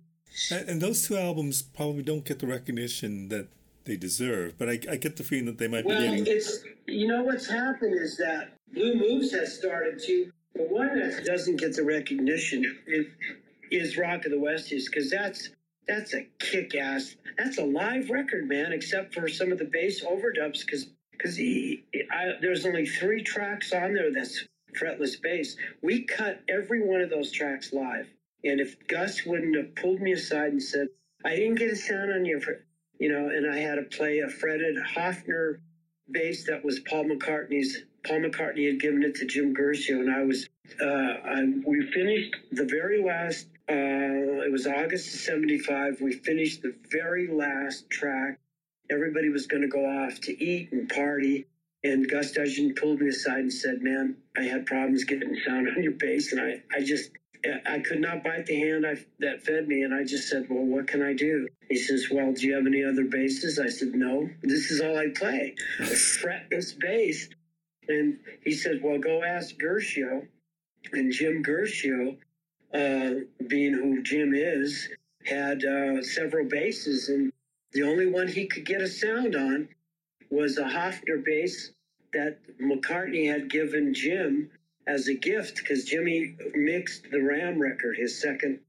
S2: And, and those two albums probably don't get the recognition that they deserve, but I, I get the feeling that they might
S1: well,
S2: be getting.
S1: it's you know what's happened is that Blue Moves has started to. The one that doesn't get the recognition is, is Rock of the West, is because that's that's a kick ass. That's a live record, man. Except for some of the bass overdubs, because because there's only three tracks on there that's fretless bass. We cut every one of those tracks live, and if Gus wouldn't have pulled me aside and said, "I didn't get a sound on you," for, you know, and I had to play a fretted Hofner bass that was Paul McCartney's. Paul McCartney had given it to Jim Guercio, and I was. Uh, I, we finished the very last uh, it was August of 75. We finished the very last track. Everybody was going to go off to eat and party. And Gus Dudgeon pulled me aside and said, Man, I had problems getting sound on your bass. And I, I just, I could not bite the hand I, that fed me. And I just said, Well, what can I do? He says, Well, do you have any other basses? I said, No, this is all I play. A fretless bass. And he said, Well, go ask Guercio. And Jim Guercio, uh, being who Jim is, had uh, several basses, and the only one he could get a sound on was a Hofner bass that McCartney had given Jim as a gift because Jimmy mixed the Ram record, his second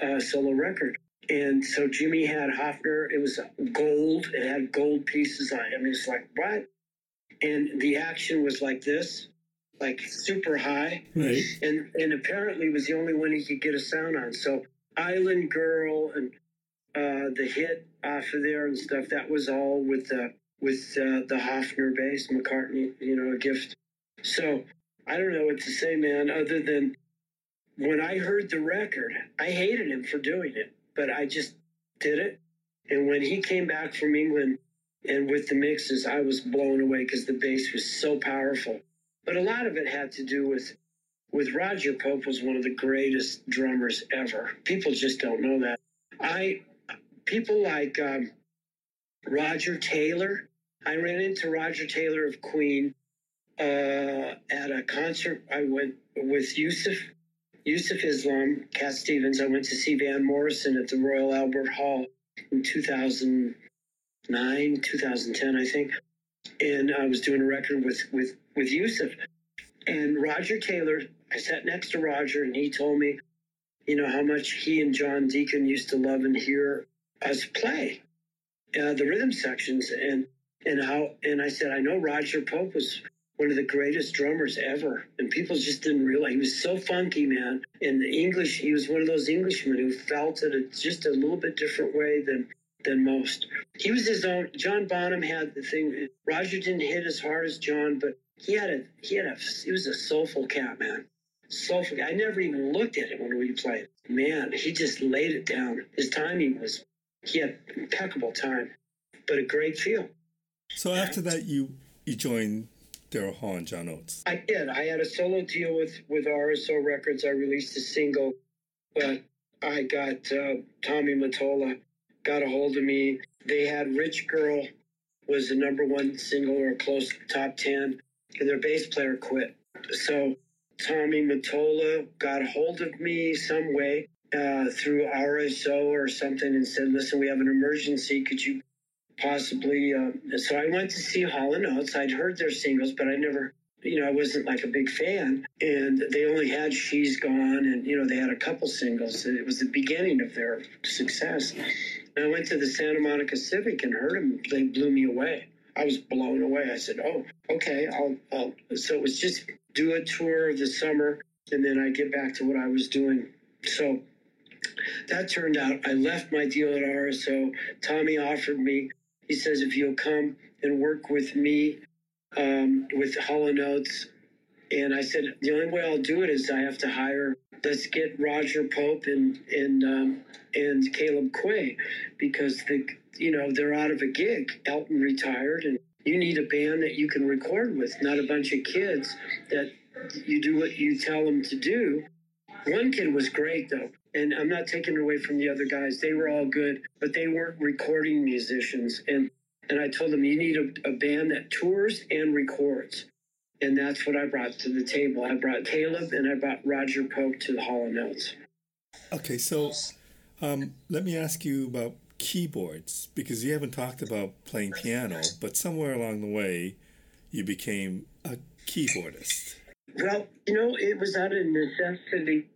S1: uh, solo record. And so Jimmy had Hofner, it was gold, it had gold pieces on it. I mean, it's like, what? And the action was like this like super high.
S2: Right.
S1: And and apparently was the only one he could get a sound on. So Island Girl and uh, the hit off of there and stuff, that was all with the with uh, the Hofner bass, McCartney, you know, a gift. So I don't know what to say, man, other than when I heard the record, I hated him for doing it, but I just did it. And when he came back from England and with the mixes, I was blown away because the bass was so powerful. But a lot of it had to do with with Roger Pope was one of the greatest drummers ever. People just don't know that. I people like um, Roger Taylor. I ran into Roger Taylor of Queen uh, at a concert. I went with Yusuf Yusuf Islam, Cat Stevens. I went to see Van Morrison at the Royal Albert Hall in 2009, 2010, I think. And I was doing a record with with with Yusuf. And Roger Taylor, I sat next to Roger and he told me, you know, how much he and John Deacon used to love and hear us play uh, the rhythm sections. And, and how, and I said, I know Roger Pope was one of the greatest drummers ever. And people just didn't realize he was so funky, man. In English, he was one of those Englishmen who felt it just a little bit different way than than most. He was his own. John Bonham had the thing. Roger didn't hit as hard as John, but he had a he had a he was a soulful cat, man. Soulful. I never even looked at him when we played. Man, he just laid it down. His timing was he had impeccable time, but a great feel.
S2: So after that, you you joined Daryl Hall and John Oates.
S1: I did. I had a solo deal with with RSO Records. I released a single, but I got uh, Tommy Mottola got a hold of me. They had Rich Girl was the number one single or close to top 10, and their bass player quit. So Tommy Mottola got hold of me some way uh, through RSO or something and said, listen, we have an emergency. Could you possibly? Uh, so I went to see Hall & Oates. I'd heard their singles, but I never you know, I wasn't like a big fan. And they only had She's Gone, and, you know, they had a couple singles. It was the beginning of their success. And I went to the Santa Monica Civic and heard them. They blew me away. I was blown away. I said, "Oh, okay, I'll." I'll. So it was just do a tour of the summer, and then I get back to what I was doing. So that turned out. I left my deal at RSO. Tommy offered me. He says, "If you'll come and work with me um, with Hall & Oates. And I said, "The only way I'll do it is I have to hire let's get Roger Pope and and um, and Caleb Quaye because the you know they're out of a gig. Elton retired, and you need a band that you can record with, not a bunch of kids that you do what you tell them to do. One kid was great though, and I'm not taking it away from the other guys. They were all good, but they weren't recording musicians. And And I told them, you need a, a band that tours and records. And that's what I brought to the table. I brought Caleb and I brought Roger Pope to the Hall & Oates.
S2: Okay, so um, let me ask you about keyboards because you haven't talked about playing piano, but somewhere along the way you became a keyboardist.
S1: Well, you know, it was out of necessity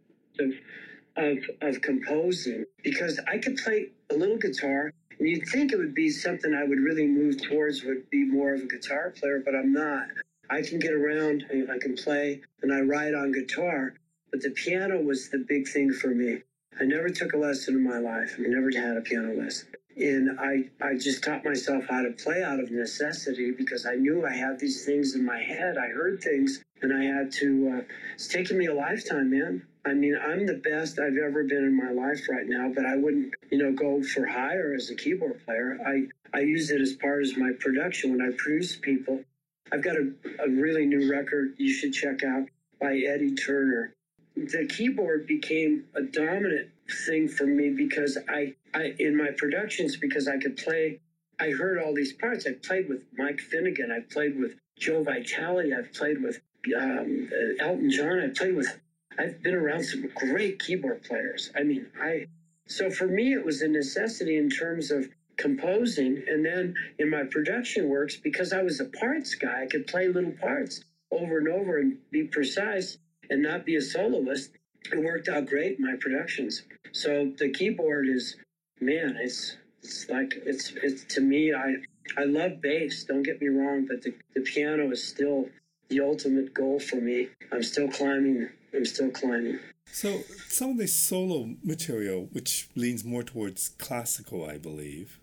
S1: of, of, composing because I could play a little guitar. And you'd think it would be something I would really move towards, would be more of a guitar player, but I'm not. I can get around, I can play, and I write on guitar. But the piano was the big thing for me. I never took a lesson in my life. I never had a piano lesson. And I, I just taught myself how to play out of necessity because I knew I had these things in my head. I heard things and I had to, uh, it's taken me a lifetime, man. I mean, I'm the best I've ever been in my life right now, but I wouldn't, you know, go for hire as a keyboard player. I, I use it as part of my production when I produce people. I've got a, a really new record you should check out by Eddie Turner the keyboard became a dominant thing for me because I, I in my productions because I could play. I heard all these parts. I played with Mike Finnegan. I played with Joe Vitale. I've played with um, Elton John. I played with. I've been around some great keyboard players. I mean, I. So for me, it was a necessity in terms of composing, and then in my production works because I was a parts guy. I could play little parts over and over and be precise and not be a soloist, it worked out great in my productions. So the keyboard is, man, it's it's like it's it's to me. I I love bass. Don't get me wrong, but the, the piano is still the ultimate goal for me. I'm still climbing. I'm still climbing.
S2: So some of the solo material, which leans more towards classical, I believe.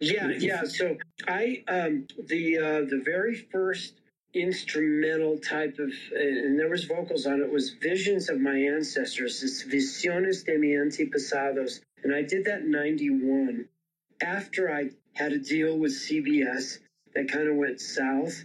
S1: Yeah, yeah. So I um, the uh, the very first instrumental type of, and there was vocals on it, was Visions of My Ancestors. It's Visiones de mi antepasados. And I did that in 91 after I had a deal with CBS that kind of went south.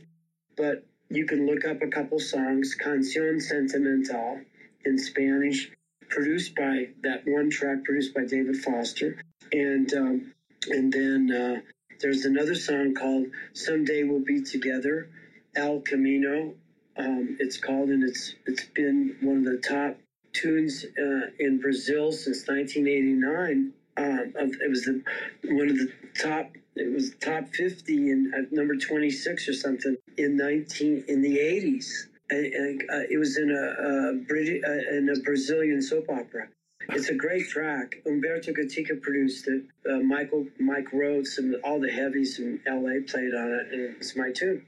S1: But you can look up a couple songs, Canción Sentimental in Spanish, produced by that one track produced by David Foster. And, um, and then uh, there's another song called Someday We'll Be Together El Camino. Um, it's called, and it's it's been one of the top tunes uh, in Brazil since 1989. It was the one of the top. It was top 50 and uh, number 26 or something in 19 in the 80s. And, and uh, it was in a, a uh, in a Brazilian soap opera. It's a great track. Humberto Gatica produced it. Uh, Michael Mike Rhodes and all the heavies in LA played on it, and it's my tune.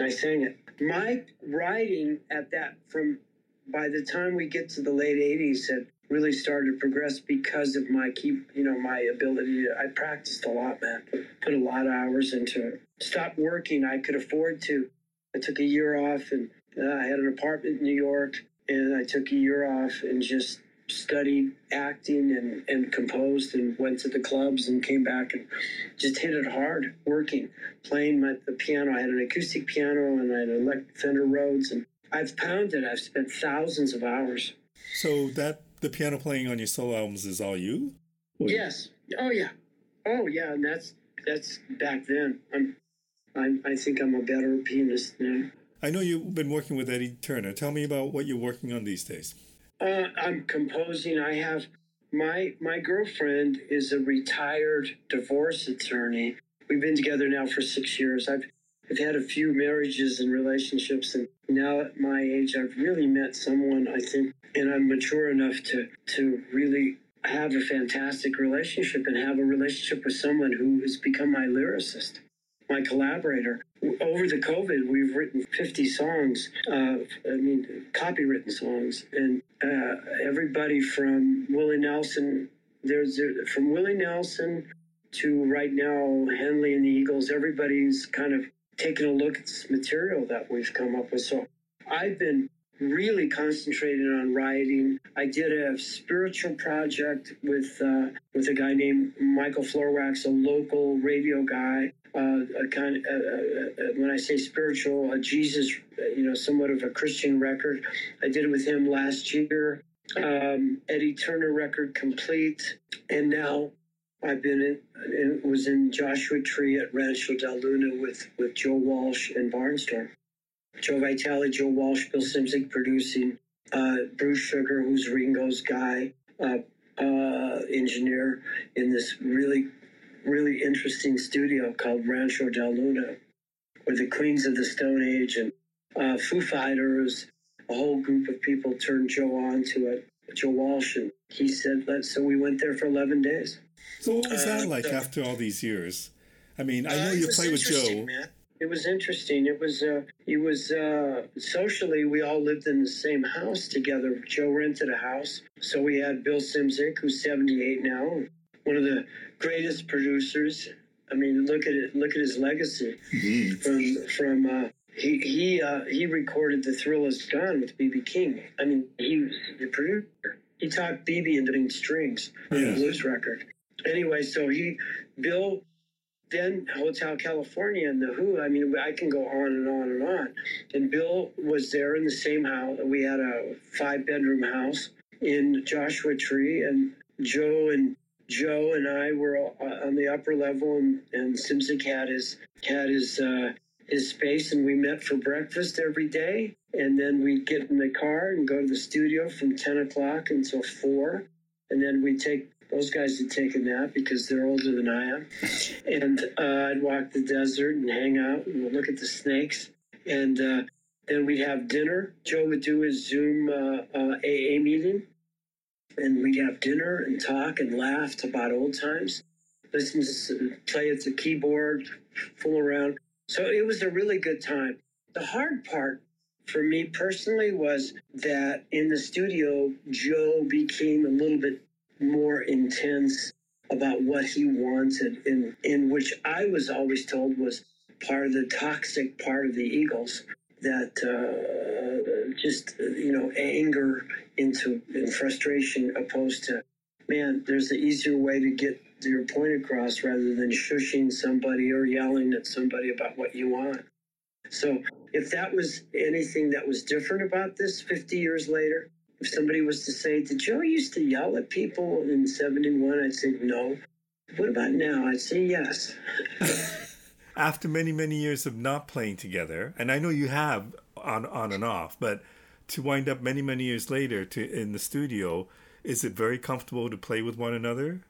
S1: I sang it. My writing at that from by the time we get to the late 80s had really started to progress because of my keep you know my ability to, i practiced a lot man. Put a lot of hours into it. Stopped working. I could afford to. I took a year off and uh, i had an apartment in new york and i took a year off and just studied acting and, and composed and went to the clubs and came back and just hit it hard working playing my, the piano. I had an acoustic piano and i had an electric fender rhodes and i've pounded. I've spent thousands of hours.
S2: So that the piano playing on your solo albums is all you?
S1: Yes. Oh yeah. Oh yeah and that's that's back then. I'm i, I think i'm a better pianist now.
S2: I know you've been working with eddie turner. Tell me about what you're working on these days.
S1: Uh, I'm composing. I have my my girlfriend is a retired divorce attorney. We've been together now for six years. I've I've had a few marriages and relationships, and now at my age, I've really met someone I think, and I'm mature enough to to really have a fantastic relationship and have a relationship with someone who has become my lyricist my collaborator. Over the COVID, we've written 50 songs, uh, I mean, copywritten songs. And uh, everybody from Willie Nelson, there's from Willie Nelson to right now, Henley and the Eagles, everybody's kind of taken a look at this material that we've come up with. So I've been really concentrated on writing. I did a spiritual project with uh, with a guy named Michael Florwax, a local radio guy. Uh, a kind of, uh, uh, uh, when I say spiritual, a Jesus, you know, somewhat of a Christian record. I did it with him last year. Um, Eddie Turner record complete, and now I've been in, in was in Joshua Tree at Rancho Del Luna with with Joe Walsh and Barnstorm. Joe Vitale, Joe Walsh, Bill Szymczyk producing, uh, Bruce Sugar, who's Ringo's guy, uh, uh, engineer in this really, really interesting studio called Rancho Del Luna, where the Queens of the Stone Age and uh, Foo Fighters, a whole group of people turned Joe on to it. Joe Walsh, and he said, "Let's." So we went there for eleven days.
S2: So what was that uh, like after all these years? I mean, I know you play with Joe.
S1: Man. It was interesting. It was uh, it was uh, socially we all lived in the same house together. Joe rented a house, so we had Bill Szymczyk, who's 78 now, one of the greatest producers. I mean, look at it. Look at his legacy mm-hmm. from from. Uh, he he uh, he recorded "The Thrill Is Gone" with BB King. I mean, he was the producer. He taught BB into doing strings on yeah. the blues record. Anyway, so he Bill then Hotel California and the Who. I mean, I can go on and on and on. And Bill was there in the same house. We had a five bedroom house in Joshua Tree, and Joe and Joe and I were on the upper level, and, and Szymczyk had his had his uh, his space, and we met for breakfast every day. And then we'd get in the car and go to the studio from ten o'clock until four, and then we'd take those guys would take a nap because they're older than I am. And uh, I'd walk the desert and hang out and look at the snakes. And uh, then we'd have dinner. Joe would do his Zoom uh, AA uh, meeting. And we'd have dinner and talk and laugh about old times. Listen to play at the keyboard, fool around. So it was a really good time. The hard part for me personally was that in the studio, Joe became a little bit more intense about what he wanted, in, in which I was always told was part of the toxic part of the Eagles that uh, just you know anger into and frustration opposed to man there's the easier way to get your point across rather than shushing somebody or yelling at somebody about what you want. So if that was anything that was different about this 50 years later if somebody was to say, Did Joe used to yell at people in 71? I'd say, No. What about now? I'd say yes.
S2: After many, many years of not playing together, and I know you have on, on and off, but to wind up many, many years later to in the studio, is it very comfortable to play with one another?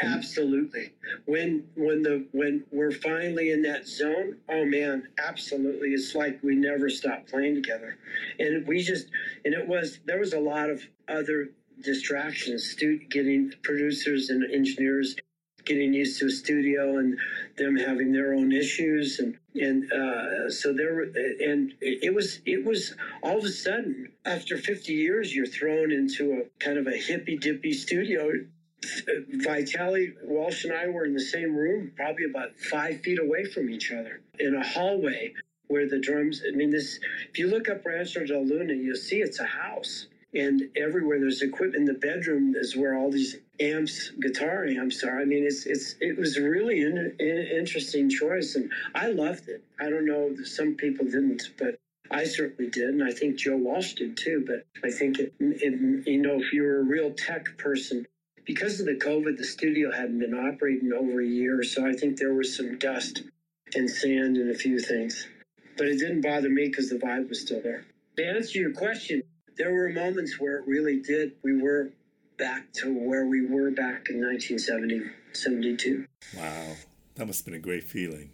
S1: Absolutely. When when the when we're finally in that zone, oh man, absolutely. It's like we never stopped playing together. And we just and it was there was a lot of other distractions, getting producers and engineers getting used to a studio and them having their own issues and and uh, so there were and it was it was all of a sudden after 50 years you're thrown into a kind of a hippy dippy studio Vitale Walsh and I were in the same room, probably about five feet away from each other, in a hallway where the drums. I mean, this. If you look up Rancho Del Luna, you'll see it's a house, and everywhere there's equipment. In the bedroom is where all these amps, guitar amps are. I mean, it's it's it was really an interesting choice, and I loved it. I don't know, some people didn't, but I certainly did, and I think Joe Walsh did too. But I think it, it, you know, if you're a real tech person, because of the COVID, the studio hadn't been operating over a year, so I think there was some dust and sand and a few things. But it didn't bother me because the vibe was still there. To answer your question, there were moments where it really did. We were back to where we were back in 1970, 72.
S2: Wow, that must have been a great feeling.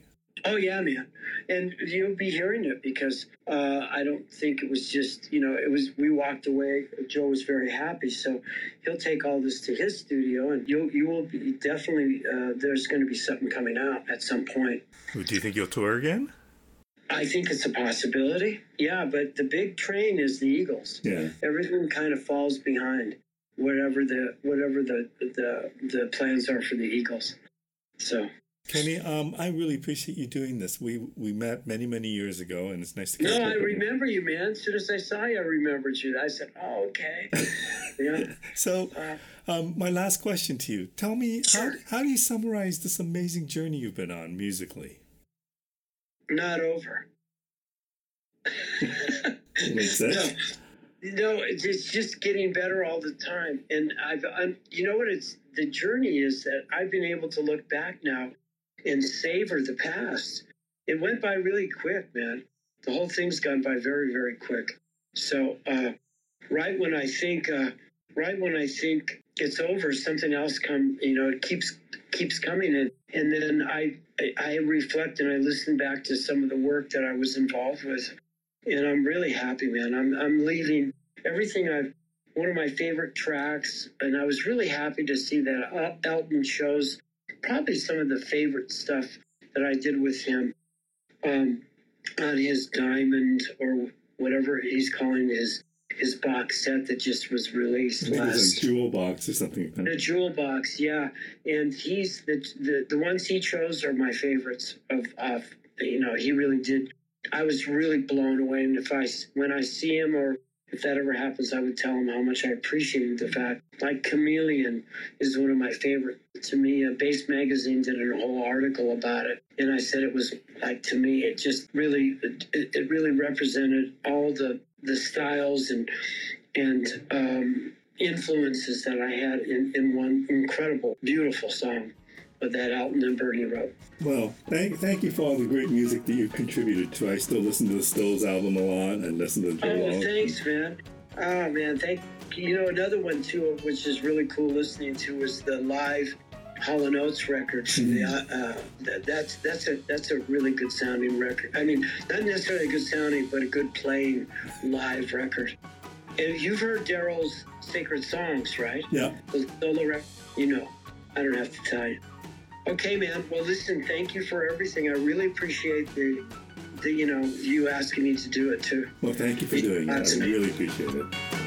S1: Oh yeah, man, and you'll be hearing it because uh, I don't think it was just you know it was we walked away. Joe was very happy, so he'll take all this to his studio, and you'll you will be definitely uh, there's going to be something coming out at some point.
S2: Do you think you'll tour again?
S1: I think it's a possibility. Yeah, but the big train is the Eagles.
S2: Yeah,
S1: everything kind of falls behind whatever the whatever the the the plans are for the Eagles. So
S2: Kenny, um, I really appreciate you doing this. We we met many many years ago, and it's nice to. Get you.
S1: No, I remember you, man. As soon as I saw you, I remembered you. I said, "Oh, okay." yeah.
S2: So, uh, um, my last question to you: Tell me how how do you summarize this amazing journey you've been on musically?
S1: Not over.
S2: Makes sense. No.
S1: no, it's just getting better all the time. And I've, I'm, you know what? It's the journey is that I've been able to look back now and savor the past. It went by really quick, man. The whole thing's gone by very, very quick. So, uh, right when I think, uh, right when I think it's over, something else come, you know, it keeps keeps coming in, and then I I reflect and I listen back to some of the work that I was involved with, and I'm really happy, man. I'm I'm leaving everything I've one of my favorite tracks, and I was really happy to see that Elton shows probably some of the favorite stuff that I did with him um, on his diamond or whatever he's calling his his box set that just was released
S2: last. It was a jewel box or something.
S1: Like a jewel box, yeah. And he's the, the the ones he chose are my favorites. Of of you know, he really did. I was really blown away, and if I when I see him or if that ever happens, I would tell him how much I appreciated the fact. Like Chameleon is one of my favorite. To me, a Bass Magazine did a whole article about it, and I said it was like to me, it just really, it, it really represented all the the styles and and um, influences that I had in, in one incredible, beautiful song that Elton and Bernie wrote.
S2: Well, thank thank you for all the great music that you've contributed to. I still listen to the Stones album a lot and listen to Joe.
S1: Oh, thanks, man. Oh man, thank you. know another one too, which is really cool listening to, is the live Hall Oates record. Mm-hmm. Uh, uh, that, that's that's a that's a really good sounding record. I mean, not necessarily a good sounding, but a good playing live record. And you've heard Daryl's Sacred Songs, right?
S2: Yeah.
S1: The solo record. You know, I don't have to tell you. Okay, man. Well, listen. Thank you for everything. I really appreciate the, the you know, you asking me to do it too.
S2: Well, thank you for doing it. I really appreciate it.